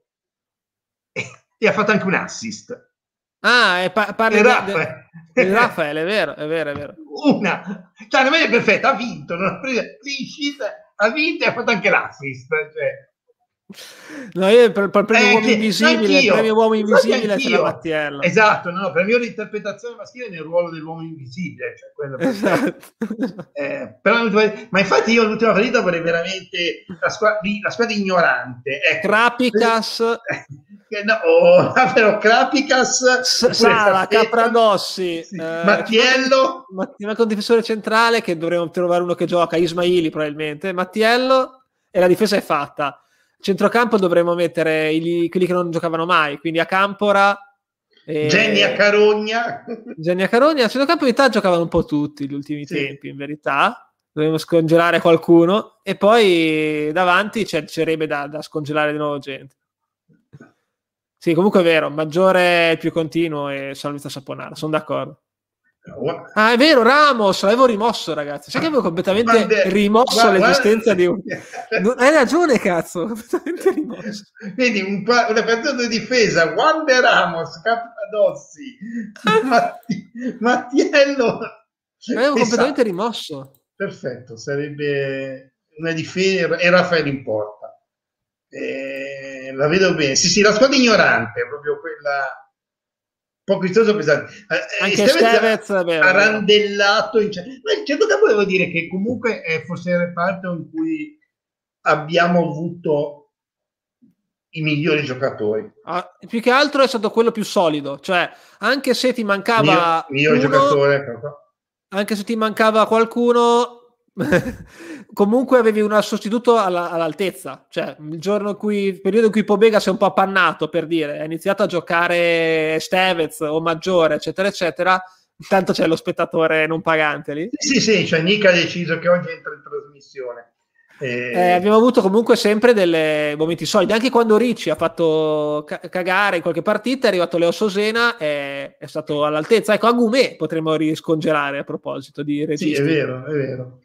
e ha fatto anche un assist. Ah, pa- parli di Raffaele. De, de Raffaele, è vero, è vero, è vero. Una, cioè, non è perfetta, ha vinto, non ha preso ha vinto e ha fatto anche l'assist. Cioè. No, io per, per il premio eh, uomo invisibile, il premio uomo invisibile c'è la Mattiello. Esatto, no, per mia interpretazione maschile nel ruolo dell'uomo invisibile. Cioè esatto. eh, però, ma infatti io l'ultima partita vorrei veramente la squadra, la squadra ignorante. Ecco. Crapicas. No, oh, [laughs] però Crapicas, Sala, Capradossi, sì. eh, Mattiello. Manca un difensore centrale che dovremmo trovare uno che gioca, Ismaili probabilmente, Mattiello e la difesa è fatta. Centrocampo dovremmo mettere i, quelli che non giocavano mai, quindi a Campora. E... Jenny a Carogna. Jenny a Carogna. A centrocampo in realtà giocavano un po' tutti gli ultimi sì. tempi, in verità. Dovremmo scongelare qualcuno e poi davanti c'è, c'erebbe da, da scongelare di nuovo gente. Sì, comunque è vero, maggiore più continuo e salvezza Saponara, sono d'accordo. Ah, è vero, Ramos, l'avevo rimosso, ragazzi. Sai che avevo completamente guarda, rimosso guarda, l'esistenza guarda. di un. Hai ragione, cazzo, [laughs] completamente rimosso. Vedi, un, una partita di difesa, Wande Ramos, Cappadossi, [laughs] Matti, Mattiello. L'avevo completamente rimosso. Perfetto, sarebbe una difesa e Raffaele in porta. Eh, la vedo bene. Sì, sì, la squadra ignorante, proprio quella un po' costoso pesante. Eh, Anche Stevez ha, randellato in certo, ma in certo campo devo dire che comunque è forse il reparto in cui abbiamo avuto i migliori giocatori. Ah, più che altro è stato quello più solido, cioè anche se ti mancava miglior, miglior uno, giocatore, ecco anche se ti mancava qualcuno [laughs] comunque avevi un sostituto alla, all'altezza, cioè il giorno in cui, il periodo in cui Pobega si è un po' appannato per dire, ha iniziato a giocare Stevez o Maggiore, eccetera, eccetera. Intanto c'è lo spettatore non pagante lì. Sì, sì, cioè Nick ha deciso che oggi entra in trasmissione. E... Eh, abbiamo avuto comunque sempre dei momenti solidi, anche quando Ricci ha fatto ca- cagare in qualche partita, è arrivato Leo Sosena, è, è stato all'altezza. Ecco, Agumè potremmo riscongelare a proposito di registi. Sì, è vero, è vero.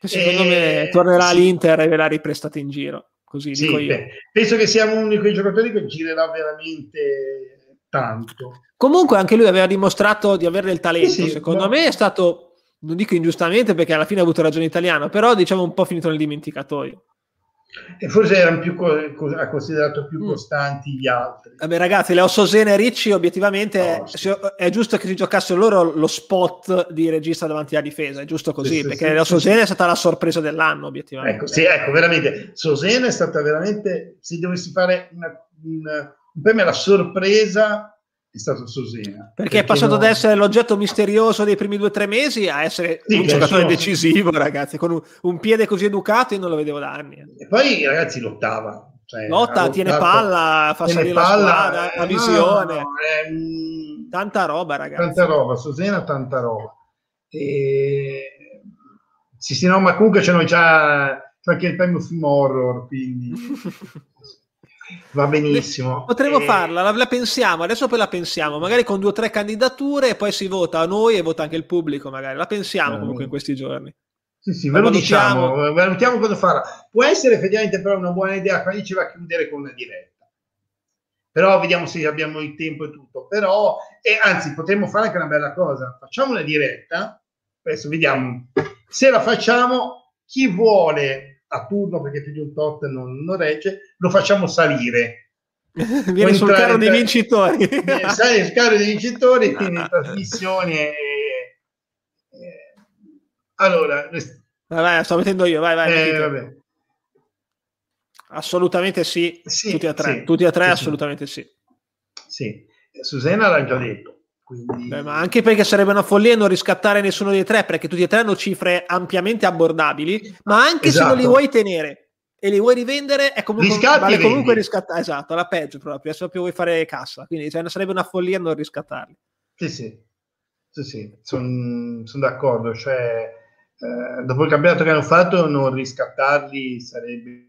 Secondo e... me tornerà sì. all'Inter e ve l'ha riprestata in giro. Così sì, beh, penso che sia uno di quei giocatori che girerà veramente tanto. Comunque anche lui aveva dimostrato di avere del talento, sì, secondo ma... me è stato non dico ingiustamente perché alla fine ha avuto ragione italiano, però diciamo un po' finito nel dimenticatoio. E forse erano più co- ha considerato più mm. costanti gli altri. Vabbè, ragazzi, Leo Sosena e Ricci, obiettivamente no, sì. è giusto che si giocassero loro lo spot di regista davanti alla difesa. È giusto così, sì, perché sì, Leo Sosena è stata la sorpresa dell'anno, obiettivamente. Ecco, sì, ecco, veramente. Sosena è stata veramente. Se dovessi fare una, una, un premio alla sorpresa, è stato Sosena. Perché, perché è passato no... ad essere l'oggetto misterioso dei primi due o tre mesi a essere sì, un giocatore decisivo, ragazzi, con un, un, piede così educato io non lo vedevo da anni. E poi, ragazzi, lottava. Cioè, Lotta, tiene palla, fa tiene salire palla, la squadra, eh, la visione. No, eh, tanta roba, ragazzi. Tanta roba, Sosena, tanta roba. E... Sì, sì, no, ma comunque c'è già c'è anche il premio film horror, quindi... [laughs] Va benissimo. Potremmo e... farla, la, la, pensiamo, adesso poi la pensiamo, magari con due o tre candidature e poi si vota a noi e vota anche il pubblico, magari. La pensiamo eh, comunque in questi giorni. Sì, sì, ve lo diciamo, valutiamo cosa farà. Può essere effettivamente però una buona idea, qua ci va a chiudere con una diretta. Però vediamo se abbiamo il tempo e tutto. Però, e anzi, potremmo fare anche una bella cosa. Facciamo una diretta, adesso vediamo. Se la facciamo, chi vuole a turno perché più di un tot non, non regge, lo facciamo salire. [laughs] Viene sul carro dei vincitori. [laughs] Sale sul carro dei vincitori, quindi trasmissioni e, e, allora, vai, vai, sto mettendo io, vai, vai. Eh, assolutamente sì, sì, tutti a tre, sì, tutti a tre sì, assolutamente sì. Sì, Susena l'ha già detto. Quindi... Beh, ma anche perché sarebbe una follia non riscattare nessuno dei tre, perché tutti e tre hanno cifre ampiamente abbordabili, ma anche esatto. se non li esatto. vuoi tenere e li vuoi rivendere, è comunque, vale comunque riscattare. Esatto, la peggio proprio, se proprio vuoi fare cassa. Quindi cioè, sarebbe una follia non riscattarli. Sì, sì, sì, sì. sono son d'accordo. Cioè, eh, dopo il campionato che hanno fatto, non riscattarli sarebbe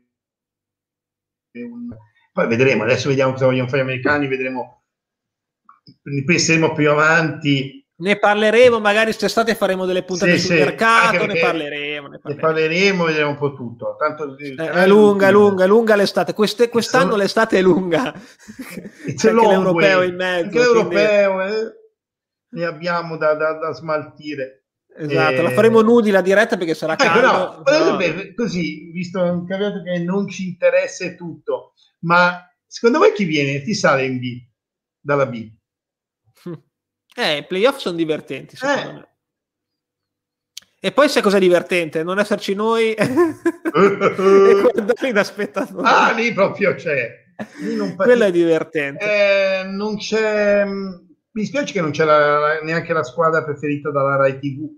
un... Poi vedremo, adesso vediamo cosa vogliono fare gli americani, vedremo ne penseremo più avanti. Ne parleremo, magari quest'estate faremo delle puntate sì, sul sì, mercato, ne parleremo, ne parleremo. Ne parleremo, vedremo un po' tutto. Tanto, eh, è lunga, lunga, lunga l'estate. Queste, quest'anno sono... l'estate è lunga. [laughs] C'è anche l'europeo in mezzo. L'europeo, quindi... eh? ne abbiamo da, da, da smaltire. Esatto, eh... la faremo nudi la diretta perché sarà eh, caldo. Però, però... così, visto caveato che non ci interessa tutto, ma secondo voi chi viene? Ti sale in B, dalla B? Eh, i playoff sono divertenti, secondo eh. me. E poi sai cosa è divertente? Non esserci noi [laughs] e [laughs] guardare da spettatori. Ah, lì proprio c'è. Lì non... Quello è divertente. Eh, non c'è... Mi spiace che non c'è la, neanche la squadra preferita dalla Rai TV.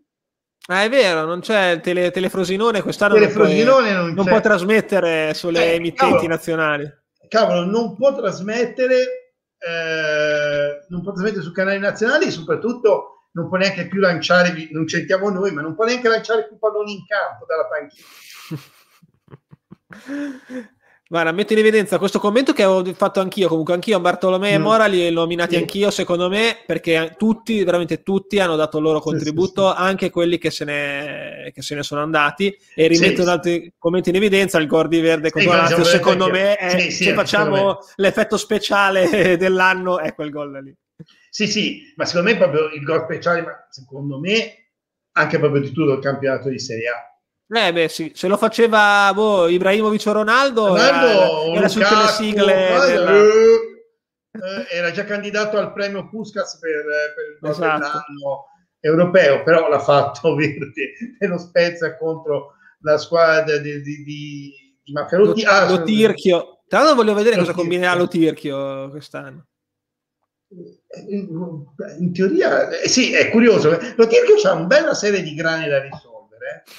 Ah, è vero, non c'è il tele, Telefrosinone quest'anno Telefrosinone non, può, non, non può trasmettere sulle eh, emittenti cavolo, nazionali. Cavolo, non può trasmettere eh, non può trasmettere su canali nazionali soprattutto non può neanche più lanciare, non cerchiamo noi, ma non può neanche lanciare più palloni in campo dalla panchina. [laughs] Guarda, metto in evidenza questo commento che ho fatto anch'io, comunque anch'io Bartolomeo e mm. Mora li ho nominati sì. anch'io secondo me perché tutti, veramente tutti hanno dato il loro contributo, sì, sì, anche quelli che se, ne, che se, ne, sono andati e rimetto un altro commento in evidenza, il Gordi Verde con Lazio secondo me è, se facciamo l'effetto speciale [laughs] dell'anno è quel gol lì. Sì, sì, ma secondo me proprio il gol speciale, ma secondo me anche proprio di tutto il campionato di Serie A eh beh sì, se lo faceva boh, Ibrahimovic o Ronaldo, Ronaldo era, era su tutte le sigle della... eh, era già candidato al premio Puskas per, per il esatto. europeo, però l'ha fatto [laughs] verde lo Spezia contro la squadra di, di, di, di Maccarotti. Lo, ah, lo Tirchio. Tra l'altro voglio vedere cosa combinerà lo Tirchio quest'anno. In teoria, eh, sì, è curioso. Lo Tirchio ha una bella serie di grani da risolvere. Eh?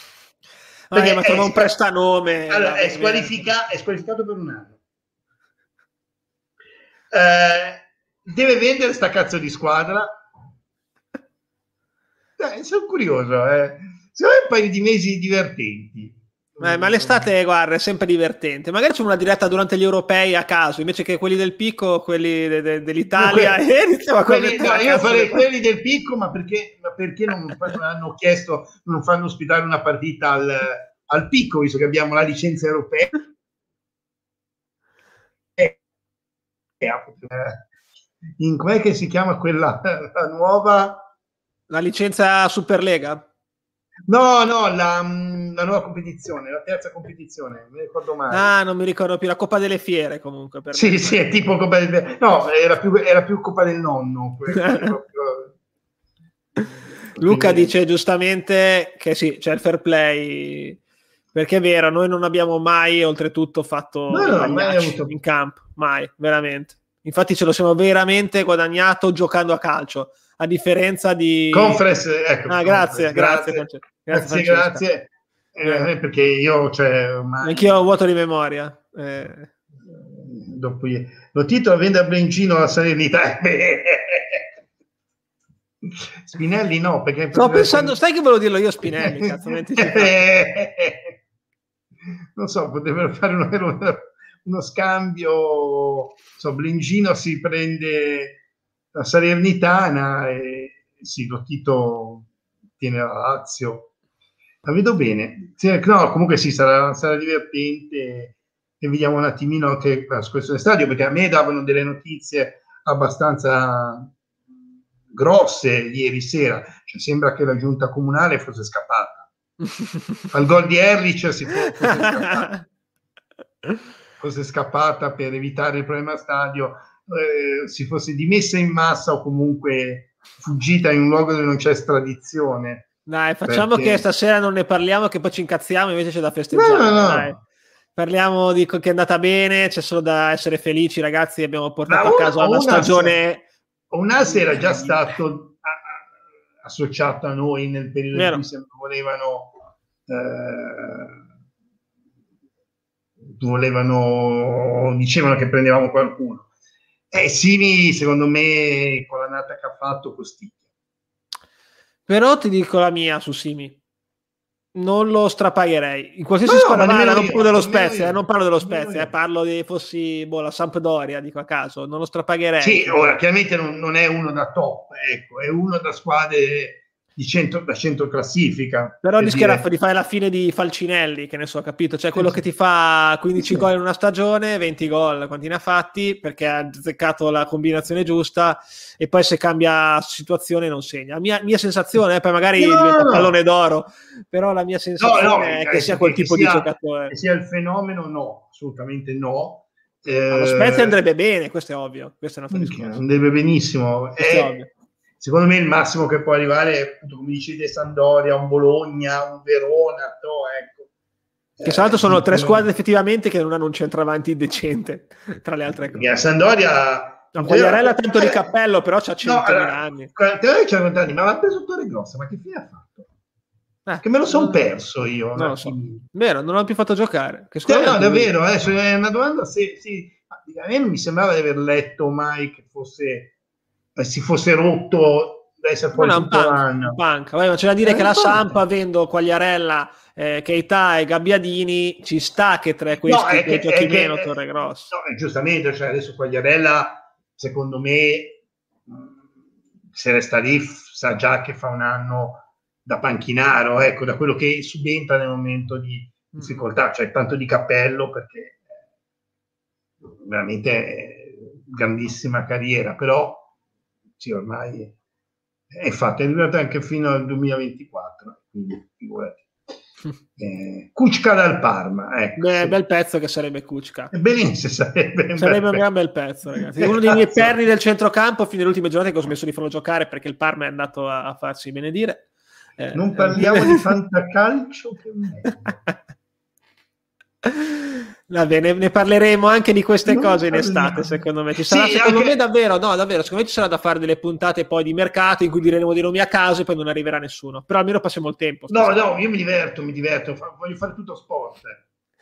Perché ma trova un prestanome. Allora, è, squalifica- è squalificato per un anno. Eh, deve vendere sta cazzo di squadra. Eh, sono curioso. Eh. Secondo me un paio di mesi divertenti. Eh, ma l'estate, guarda, è sempre divertente. Magari c'è una diretta durante gli europei a caso, invece che quelli del picco, quelli de- de- dell'Italia. No, [laughs] quelli, quelli, no, io farei quelli del picco, ma perché, ma perché non, hanno chiesto, non fanno ospitare una partita al, al picco, visto che abbiamo la licenza europea? Eh, eh, in com'è che si chiama quella la nuova? La licenza Superlega? No, no, la, mm, la, nuova competizione, la terza competizione, non mi ricordo mai. Ah, non mi ricordo più, la Coppa delle Fiere comunque. Sì, me. sì, è tipo Coppa delle Fiere. No, era più, era più Coppa del Nonno. proprio... [laughs] Luca dice giustamente che sì, c'è il fair play, perché è vero, noi non abbiamo mai oltretutto fatto no, no, mai avuto... in campo, mai, veramente. Infatti ce lo siamo veramente guadagnato giocando a calcio a differenza di... Conference, ecco. Ah, grazie, grazie, grazie, grazie, grazie, eh, eh, perché io, cioè, ormai... Anch'io ho vuoto di memoria. Eh. Dopo, lo titolo vende a Blencino la Salernità. [laughs] Spinelli no, perché... Sto pensando, stai che volevo dirlo io Spinelli, cazzo, [laughs] non so, potrebbero fare uno, [laughs] uno scambio, so, Blengino si prende la Salernitana e sì, Lottito tiene la Lazio. La vedo bene. No, comunque sì, sarà, sarà divertente e vediamo un attimino che questo è stadio, perché a me davano delle notizie abbastanza grosse ieri sera. Cioè, sembra che la giunta comunale fosse scappata. [laughs] Al gol di Erlich si fosse [laughs] scappata. fosse scappata per evitare il problema stadio eh, si fosse dimessa in massa o comunque fuggita in un luogo dove non c'è estradizione. Dai, facciamo perché... che stasera non ne parliamo, che poi ci incazziamo, invece c'è da festeggiare. No, no, no. Parliamo di che è andata bene, c'è solo da essere felici, ragazzi. Abbiamo portato una, a casa una, stagione. Unas era già stato associato a noi nel periodo Vero. in cui volevano. Eh, volevano dicevano che prendevamo qualcuno eh, Simi, secondo me, con la nata che ha fatto, costicchia. Però ti dico la mia su Simi. Non lo strapagherei. In qualsiasi no, squadra vada, non parlo dello Spezia, eh, non parlo dello Spezia, eh, parlo di fossi boh, la Sampdoria, dico a caso, non lo strapagherei. Sì, ora chiaramente non, non è uno da top, ecco, è uno da squadre di centro, da centro classifica. Però rischierà dire... di fare la fine di Falcinelli, che ne so, capito? Cioè quello sì. che ti fa 15 sì. gol in una stagione, 20 gol, quanti ne ha fatti, perché ha azzeccato la combinazione giusta e poi se cambia situazione non segna. Mia, mia sensazione, eh, poi magari no, diventa no. pallone d'oro, però la mia sensazione no, no, è che sia quel che tipo sia, di giocatore. Che sia il fenomeno, no, assolutamente no. Eh, Lo Spezia andrebbe bene, questo è ovvio. Questo è. Andrebbe benissimo. È, secondo me il massimo che può arrivare è, appunto, come dici, De Sandoria, un Bologna, un Verona, no, ecco. Che tra l'altro sono tre eh, squadre effettivamente che non hanno un centravanti decente, [laughs] tra le altre cose. Sandoria... No, Quagliarella tanto di cappello, però c'ha 100 no, allora, anni. C'ha 100 anni, ma l'ha preso Torre Grossa, ma che fine ha fatto? Eh, che me lo sono perso io. Non lo so. Vero, non l'ho più fatto giocare. Che no, no davvero, eh, è una domanda se, se, a me non mi sembrava di aver letto mai che fosse eh, si fosse rotto essere fuori tutto punk, l'anno. Vabbè, c'è da dire eh, che la Sampa, avendo Quagliarella, eh, Keita e Gabbiadini, ci sta che tra questi no, che, giochi che, meno Torre Grosso. No, giustamente, cioè adesso Quagliarella, secondo me, se resta lì, sa già che fa un anno da panchinaro, ecco, da quello che subentra nel momento di mm. difficoltà, cioè tanto di cappello perché veramente grandissima carriera, però sì, ormai è fatto, è durato anche fino al 2024, quindi figurati. [laughs] Eh, Kuczka dal Parma, ecco, Beh, sì. bel pezzo che sarebbe Kuczka. Benissimo, sarebbe, un, sarebbe bel un gran bel pezzo, ragazzi. Uno dei miei perni del centrocampo fino alle ultime giornate che ho smesso di farlo giocare perché il Parma è andato a, a farsi benedire. Eh, non parliamo di fantacalcio che [laughs] Va bene, ne parleremo anche di queste non cose in estate, secondo me. Ci sarà, sì, secondo anche... me, davvero, no, davvero, secondo me ci sarà da fare delle puntate poi di mercato in cui diremo dei nomi a caso e poi non arriverà nessuno. Però almeno passiamo il tempo. No, no, io mi diverto, mi diverto, voglio fare tutto sport.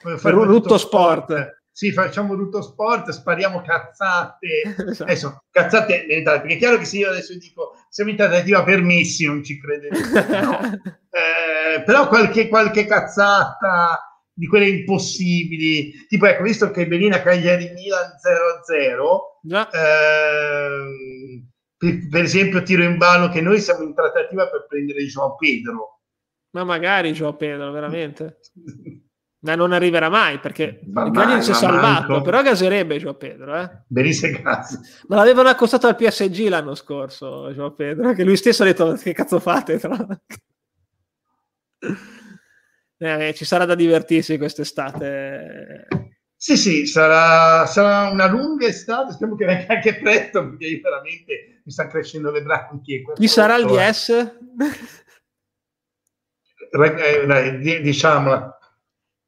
Voglio fare tutto, tutto sport. sport. Sì, facciamo tutto sport, spariamo cazzate. [laughs] esatto. Adesso, cazzate, perché è chiaro che se io adesso dico siamo in trattativa per Messi, non ci credete. No. [laughs] eh, però qualche, qualche cazzata di quelle impossibili, tipo ecco, visto che Belina Cagliari Milan 0-0, ehm, per, per, esempio tiro in ballo che noi siamo in trattativa per prendere Joao Pedro. Ma magari Joao Pedro, veramente. Ma non arriverà mai perché Cagliari si è salvato, manco. però gaserebbe Joao Pedro. Eh? Benissimo, grazie. Ma l'avevano accostato al PSG l'anno scorso, Joao Pedro, che lui stesso ha detto che cazzo fate. Tra eh, ci sarà da divertirsi quest'estate. Sì, sì, sarà, sarà una lunga estate, speriamo che venga anche presto, perché io veramente mi stanno crescendo le branchie. Chi sarà il DS? Eh, diciamola,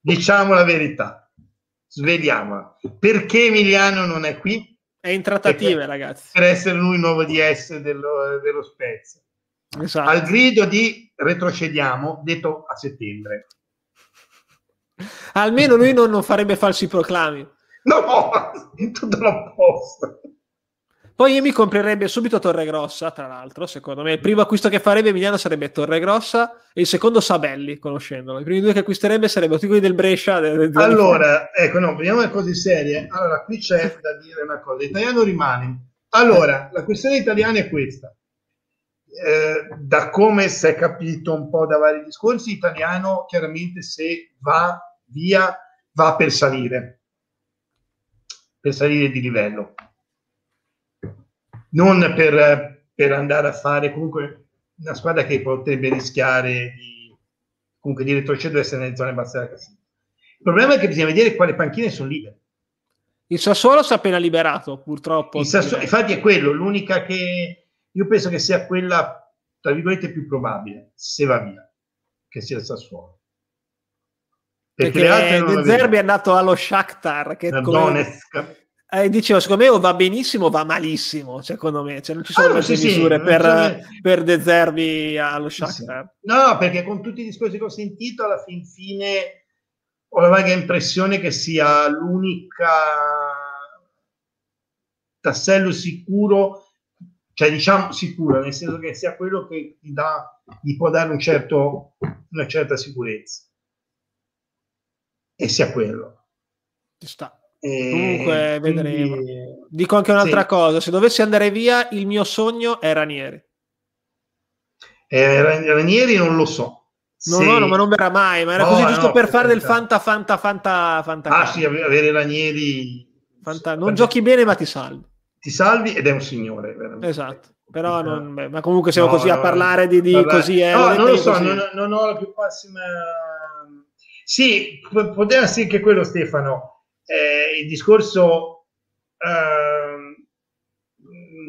diciamo la verità, sveliamola. Perché Emiliano non è qui? È in trattative, perché, ragazzi. Per essere lui il nuovo DS dello, dello Spezia. Esatto. Al grido di retrocediamo, detto a settembre. Almeno lui non, non farebbe falsi proclami. No, [laughs] tutto l'opposto. Poi io mi comprerebbe subito Torregrossa, tra l'altro, secondo me. Il primo acquisto che farebbe Emiliano sarebbe Torregrossa e il secondo Sabelli, conoscendolo. I primi due che acquisterebbe sarebbero quelli del Brescia. Del, del allora, ecco, no, vediamo le cose serie. Allora, qui c'è da dire una cosa. L'italiano rimane. Allora, la questione italiana è questa. Eh, da come si è capito un po' da vari discorsi, italiano chiaramente se va via va per salire, per salire di livello, non per, per andare a fare comunque una squadra che potrebbe rischiare di, comunque di retrocedere essere nelle zone basse della classifica. Il problema è che bisogna vedere quali panchine sono libere. Il Sassuolo si è appena liberato, purtroppo. Sassuolo, infatti è quello, l'unica che io penso che sia quella, tra virgolette, più probabile, se va via, che sia il Sassuolo. Perché, perché De Zerbi è andato allo Shakhtar che come, eh, dicevo secondo me o va benissimo o va malissimo secondo me. Cioè, non ci sono ah, sì, misure sì, per, cioè... per De Zerbi allo Shakhtar. Sì. no perché con tutti i discorsi che ho sentito alla fin fine ho la vaga impressione che sia l'unica tassello sicuro cioè diciamo sicuro nel senso che sia quello che ti dà gli può dare un certo, una certa sicurezza e sia quello. Ci sta. E Comunque quindi... vedremo. Dico anche un'altra sì. cosa: se dovessi andare via, il mio sogno è Ranieri. Eh, Ranieri non lo so. No, se... no, no, ma non verrà mai. Ma era no, così giusto no, per fare del fanta, fanta, fanta, fanta. Ah, sì, avere Ranieri. Fanta... Non giochi bene, ma ti salvi. Ti salvi ed è un signore, veramente. Esatto. Però non, beh, ma comunque siamo così a parlare di, di così. Eh, no, non lo so, non, non ho la più prossima sì, poteva essere anche quello Stefano. Eh, il discorso eh,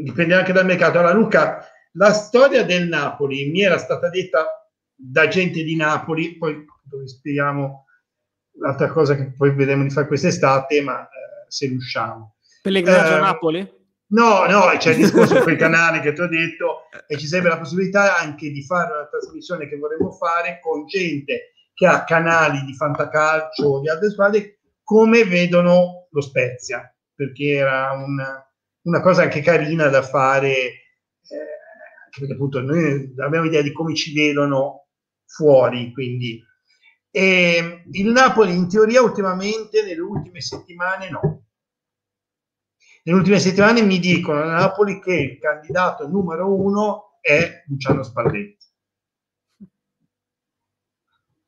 dipende anche dal mercato. Allora Luca, la storia del Napoli mi era stata detta da gente di Napoli, poi vi spieghiamo l'altra cosa che poi vedremo di fare quest'estate, ma eh, se riusciamo. Pellegrinaggio a eh, Napoli? No, no, c'è il discorso quel [laughs] canale che ti ho detto e ci sarebbe la possibilità anche di fare una trasmissione che vorremmo fare con gente che ha canali di fantacalcio di altre squadre, come vedono lo Spezia, perché era una, una cosa anche carina da fare, eh, perché appunto noi abbiamo idea di come ci vedono fuori, quindi e il Napoli in teoria ultimamente nelle ultime settimane no. Nelle ultime settimane mi dicono a Napoli che il candidato numero uno è Luciano Spalletti.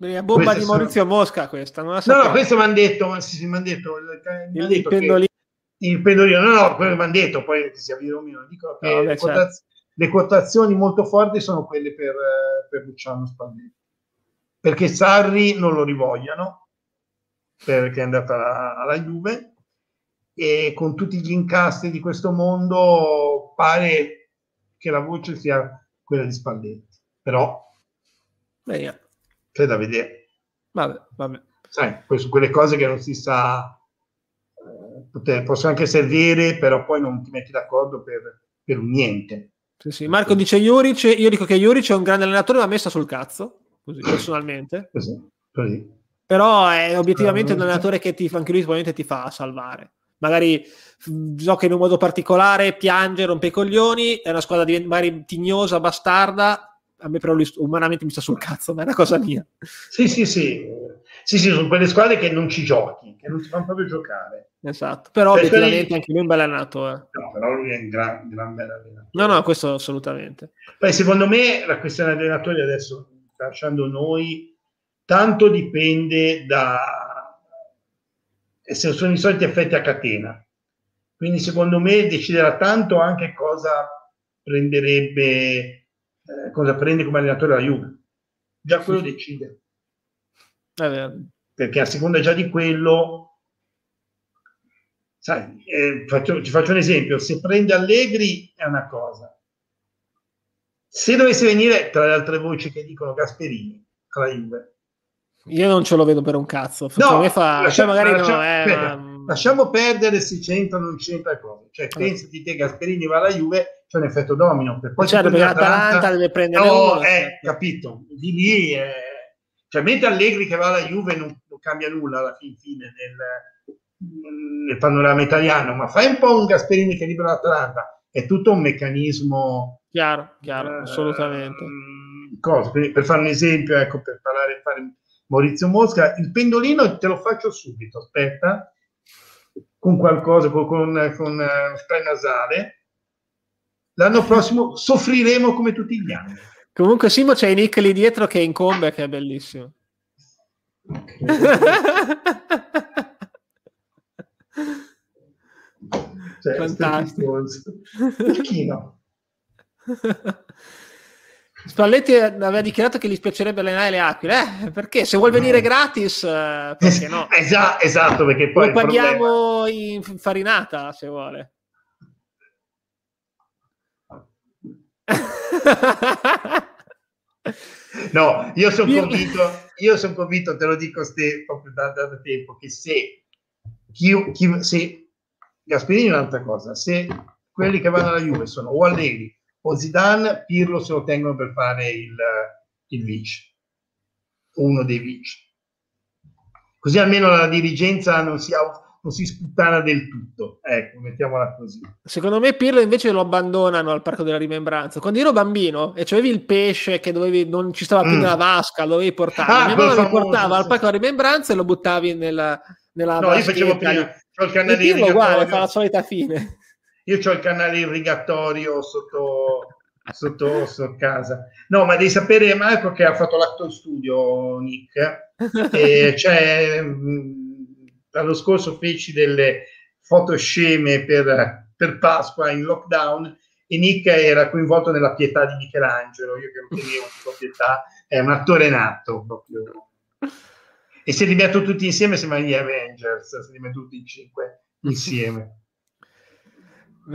La bomba Queste di Maurizio sono... Mosca questa, non la No, no, questo mi hanno detto, sì, sì, mi hanno detto, il, detto pendolino. il pendolino, no, no, quello mi hanno detto, poi si avvia meno, dicono che no, le, certo. quotaz- le, quotazioni molto forti sono quelle per, per Luciano Spalletti, perché Sarri non lo rivogliano, perché è andata alla, alla Juve, e con tutti gli incastri di questo mondo pare che la voce sia quella di Spalletti, però... Beh, c'è da vedere. Vabbè, vabbè. Sai, poi su quelle cose che non si sa, eh, poter, possono anche servire, però poi non ti metti d'accordo per, per niente. Sì, sì. Marco dice Juric, io dico che Juric è un grande allenatore, ma messa sul cazzo, così personalmente. Così, così. Però è obiettivamente un allenatore che ti, anche lui probabilmente ti fa salvare. Magari gioca in un modo particolare, piange, rompe i coglioni, è una squadra magari tignosa, bastarda, a me però umanamente mi sta sul cazzo, ma è una cosa mia. Sì, sì, sì. Sì, sì, sono quelle squadre che non ci giochi, che non ti fanno proprio giocare. Esatto, però cioè, obiettivamente quelli... anche lui è un bel allenatore. No, però lui è un gran, gran bel allenatore. No, no, questo assolutamente. Poi secondo me la questione allenatori adesso, lasciando noi, tanto dipende da... se sono i soliti effetti a catena. Quindi secondo me deciderà tanto anche cosa prenderebbe, eh, cosa prende come allenatore la Juve. Già quello decide. Perché a seconda già di quello, sai, eh, faccio, ti faccio un esempio, se prende Allegri è una cosa. Se dovesse venire tra le altre voci che dicono Gasperini alla Juve, io non ce lo vedo per un cazzo. No, fa, lasciamo, cioè lasciamo, no, eh, ma... lasciamo perdere se c'entra o non c'entra cose. Cioè, pensi di te Gasperini va alla Juve, c'è un effetto domino. Per poi certo, perché l'Atalanta deve prendere no, uno. Eh, capito. Di lì, eh, cioè, mentre Allegri che va alla Juve non, non cambia nulla alla fin fine nel, nel, panorama italiano, ma fai un po' un Gasperini che libera l'Atalanta. È tutto un meccanismo... Chiaro, chiaro, eh, assolutamente. Cosa, per, per fare un esempio, ecco, per parlare, fare Maurizio Mosca, il pendolino te lo faccio subito, aspetta, con qualcosa, con, con, con uh, spray nasale. L'anno prossimo soffriremo come tutti gli anni. Comunque Simo c'è Nick lì dietro che incombe, che è bellissimo. cioè, Fantastico. Chi no? [laughs] Spalletti aveva dichiarato che gli spiacerebbe allenare le aquile. Eh, perché? Se vuol venire gratis, eh, perché no? Esatto, esatto perché poi lo paghiamo in farinata se vuole. [laughs] no, io sono convinto, io sono convinto, te lo dico ste, proprio da, da, tempo, che se, chi, chi, se Gasperini è un'altra cosa, se quelli che vanno alla Juve sono o Allegri o Zidane, Pirlo se lo tengono per fare il, il vice, uno dei vice. Così almeno la dirigenza non si, non si sputtana del tutto, ecco, mettiamola così. Secondo me Pirlo invece lo abbandonano al Parco della Rimembranza. Quando ero bambino e c'avevi il pesce che dovevi, non ci stava più mm. nella vasca, lo dovevi portare. Ah, Mia mamma lo portava al Parco della Rimembranza e lo buttavi nella, nella No, io facevo prima, il canale Pirlo uguale, fa la solita fine. Io ho il canale irrigatorio sotto, [laughs] sotto, sotto, casa. No, ma devi sapere, Marco, che ha fatto l'atto studio, Nick. E [laughs] cioè, l'anno scorso feci delle foto sceme per, per Pasqua in lockdown e Nick era coinvolto nella pietà di Michelangelo. Io che non tenevo sua pietà, è un attore nato proprio. E se li metto tutti insieme, sembra gli Avengers, se li metto tutti in cinque insieme.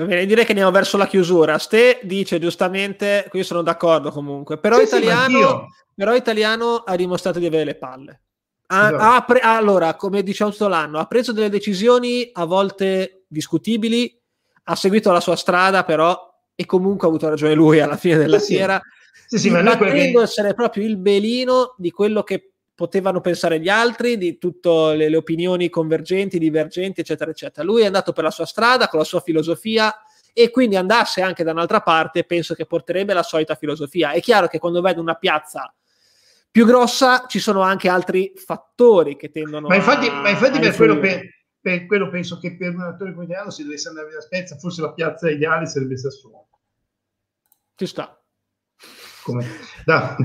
Bene, direi che andiamo verso la chiusura. Ste dice giustamente, qui sono d'accordo comunque, però, sì, italiano, sì, però italiano ha dimostrato di avere le palle. Ha, ha pre- allora, come diciamo tutto l'anno, ha preso delle decisioni a volte discutibili, ha seguito la sua strada però e comunque ha avuto ragione lui alla fine della sì, fiera. Sì, sì, ma non che... essere proprio il belino di quello che potevano pensare gli altri, di tutte le, le, opinioni convergenti, divergenti, eccetera, eccetera. Lui è andato per la sua strada, con la sua filosofia e quindi andasse anche da un'altra parte, penso che porterebbe la solita filosofia. È chiaro che quando vedo una piazza più grossa ci sono anche altri fattori che tendono ma infatti, a, ma infatti per, quello per, per, quello penso che per un attore come italiano se dovesse andare a Spezia forse la piazza ideale sarebbe Sassuolo ci sta come no.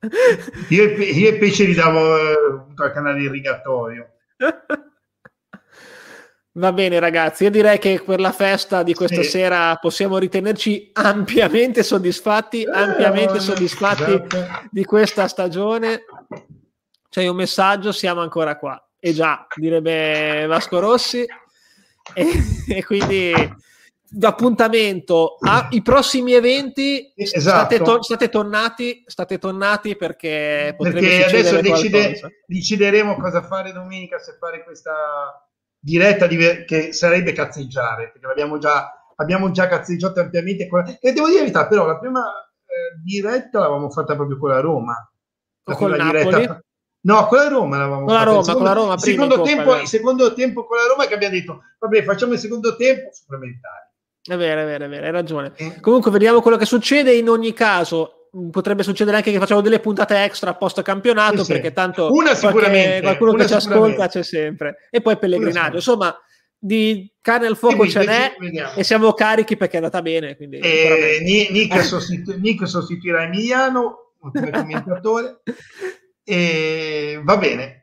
[laughs] Io, io e Pesce gli davo eh, al canale irrigatorio. Va bene ragazzi, io direi che per la festa di questa sì. sera possiamo ritenerci ampiamente soddisfatti, eh, ampiamente eh, soddisfatti esatto. di questa stagione. C'è un messaggio, siamo ancora qua. E già, direbbe Vasco Rossi. E, e quindi appuntamento ai prossimi eventi esatto. state, to- state, tornati state tornati perché perché adesso decide, decideremo cosa fare domenica se fare questa diretta di, che sarebbe cazzeggiare perché l'abbiamo già abbiamo già cazzeggiato ampiamente e devo dire la verità però la prima eh, diretta l'avevamo fatta proprio con la Roma. La con diretta No, con la Roma l'avevamo con la Roma, secondo, con la Roma secondo tempo, il secondo tempo con la Roma che abbiamo detto, vabbè, facciamo il secondo tempo supplementare. È vero, è vero, è vero, hai ragione. Eh. Comunque vediamo quello che succede. In ogni caso, potrebbe succedere anche che facciamo delle puntate extra post campionato, sì, perché tanto una sicuramente, qualcuno una che ci ascolta c'è sempre. E poi pellegrinaggio. Insomma, di carne al fuoco ce n'è e siamo carichi perché è andata bene. Quindi e Nick, eh. sostitu- Nick sostituirà Emiliano come commentatore [laughs] e va bene.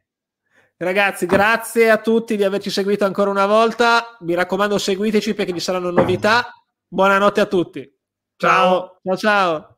Ragazzi, grazie a tutti di averci seguito ancora una volta. Mi raccomando, seguiteci perché ci saranno novità. Buonanotte a tutti. Ciao, ciao, ciao. ciao.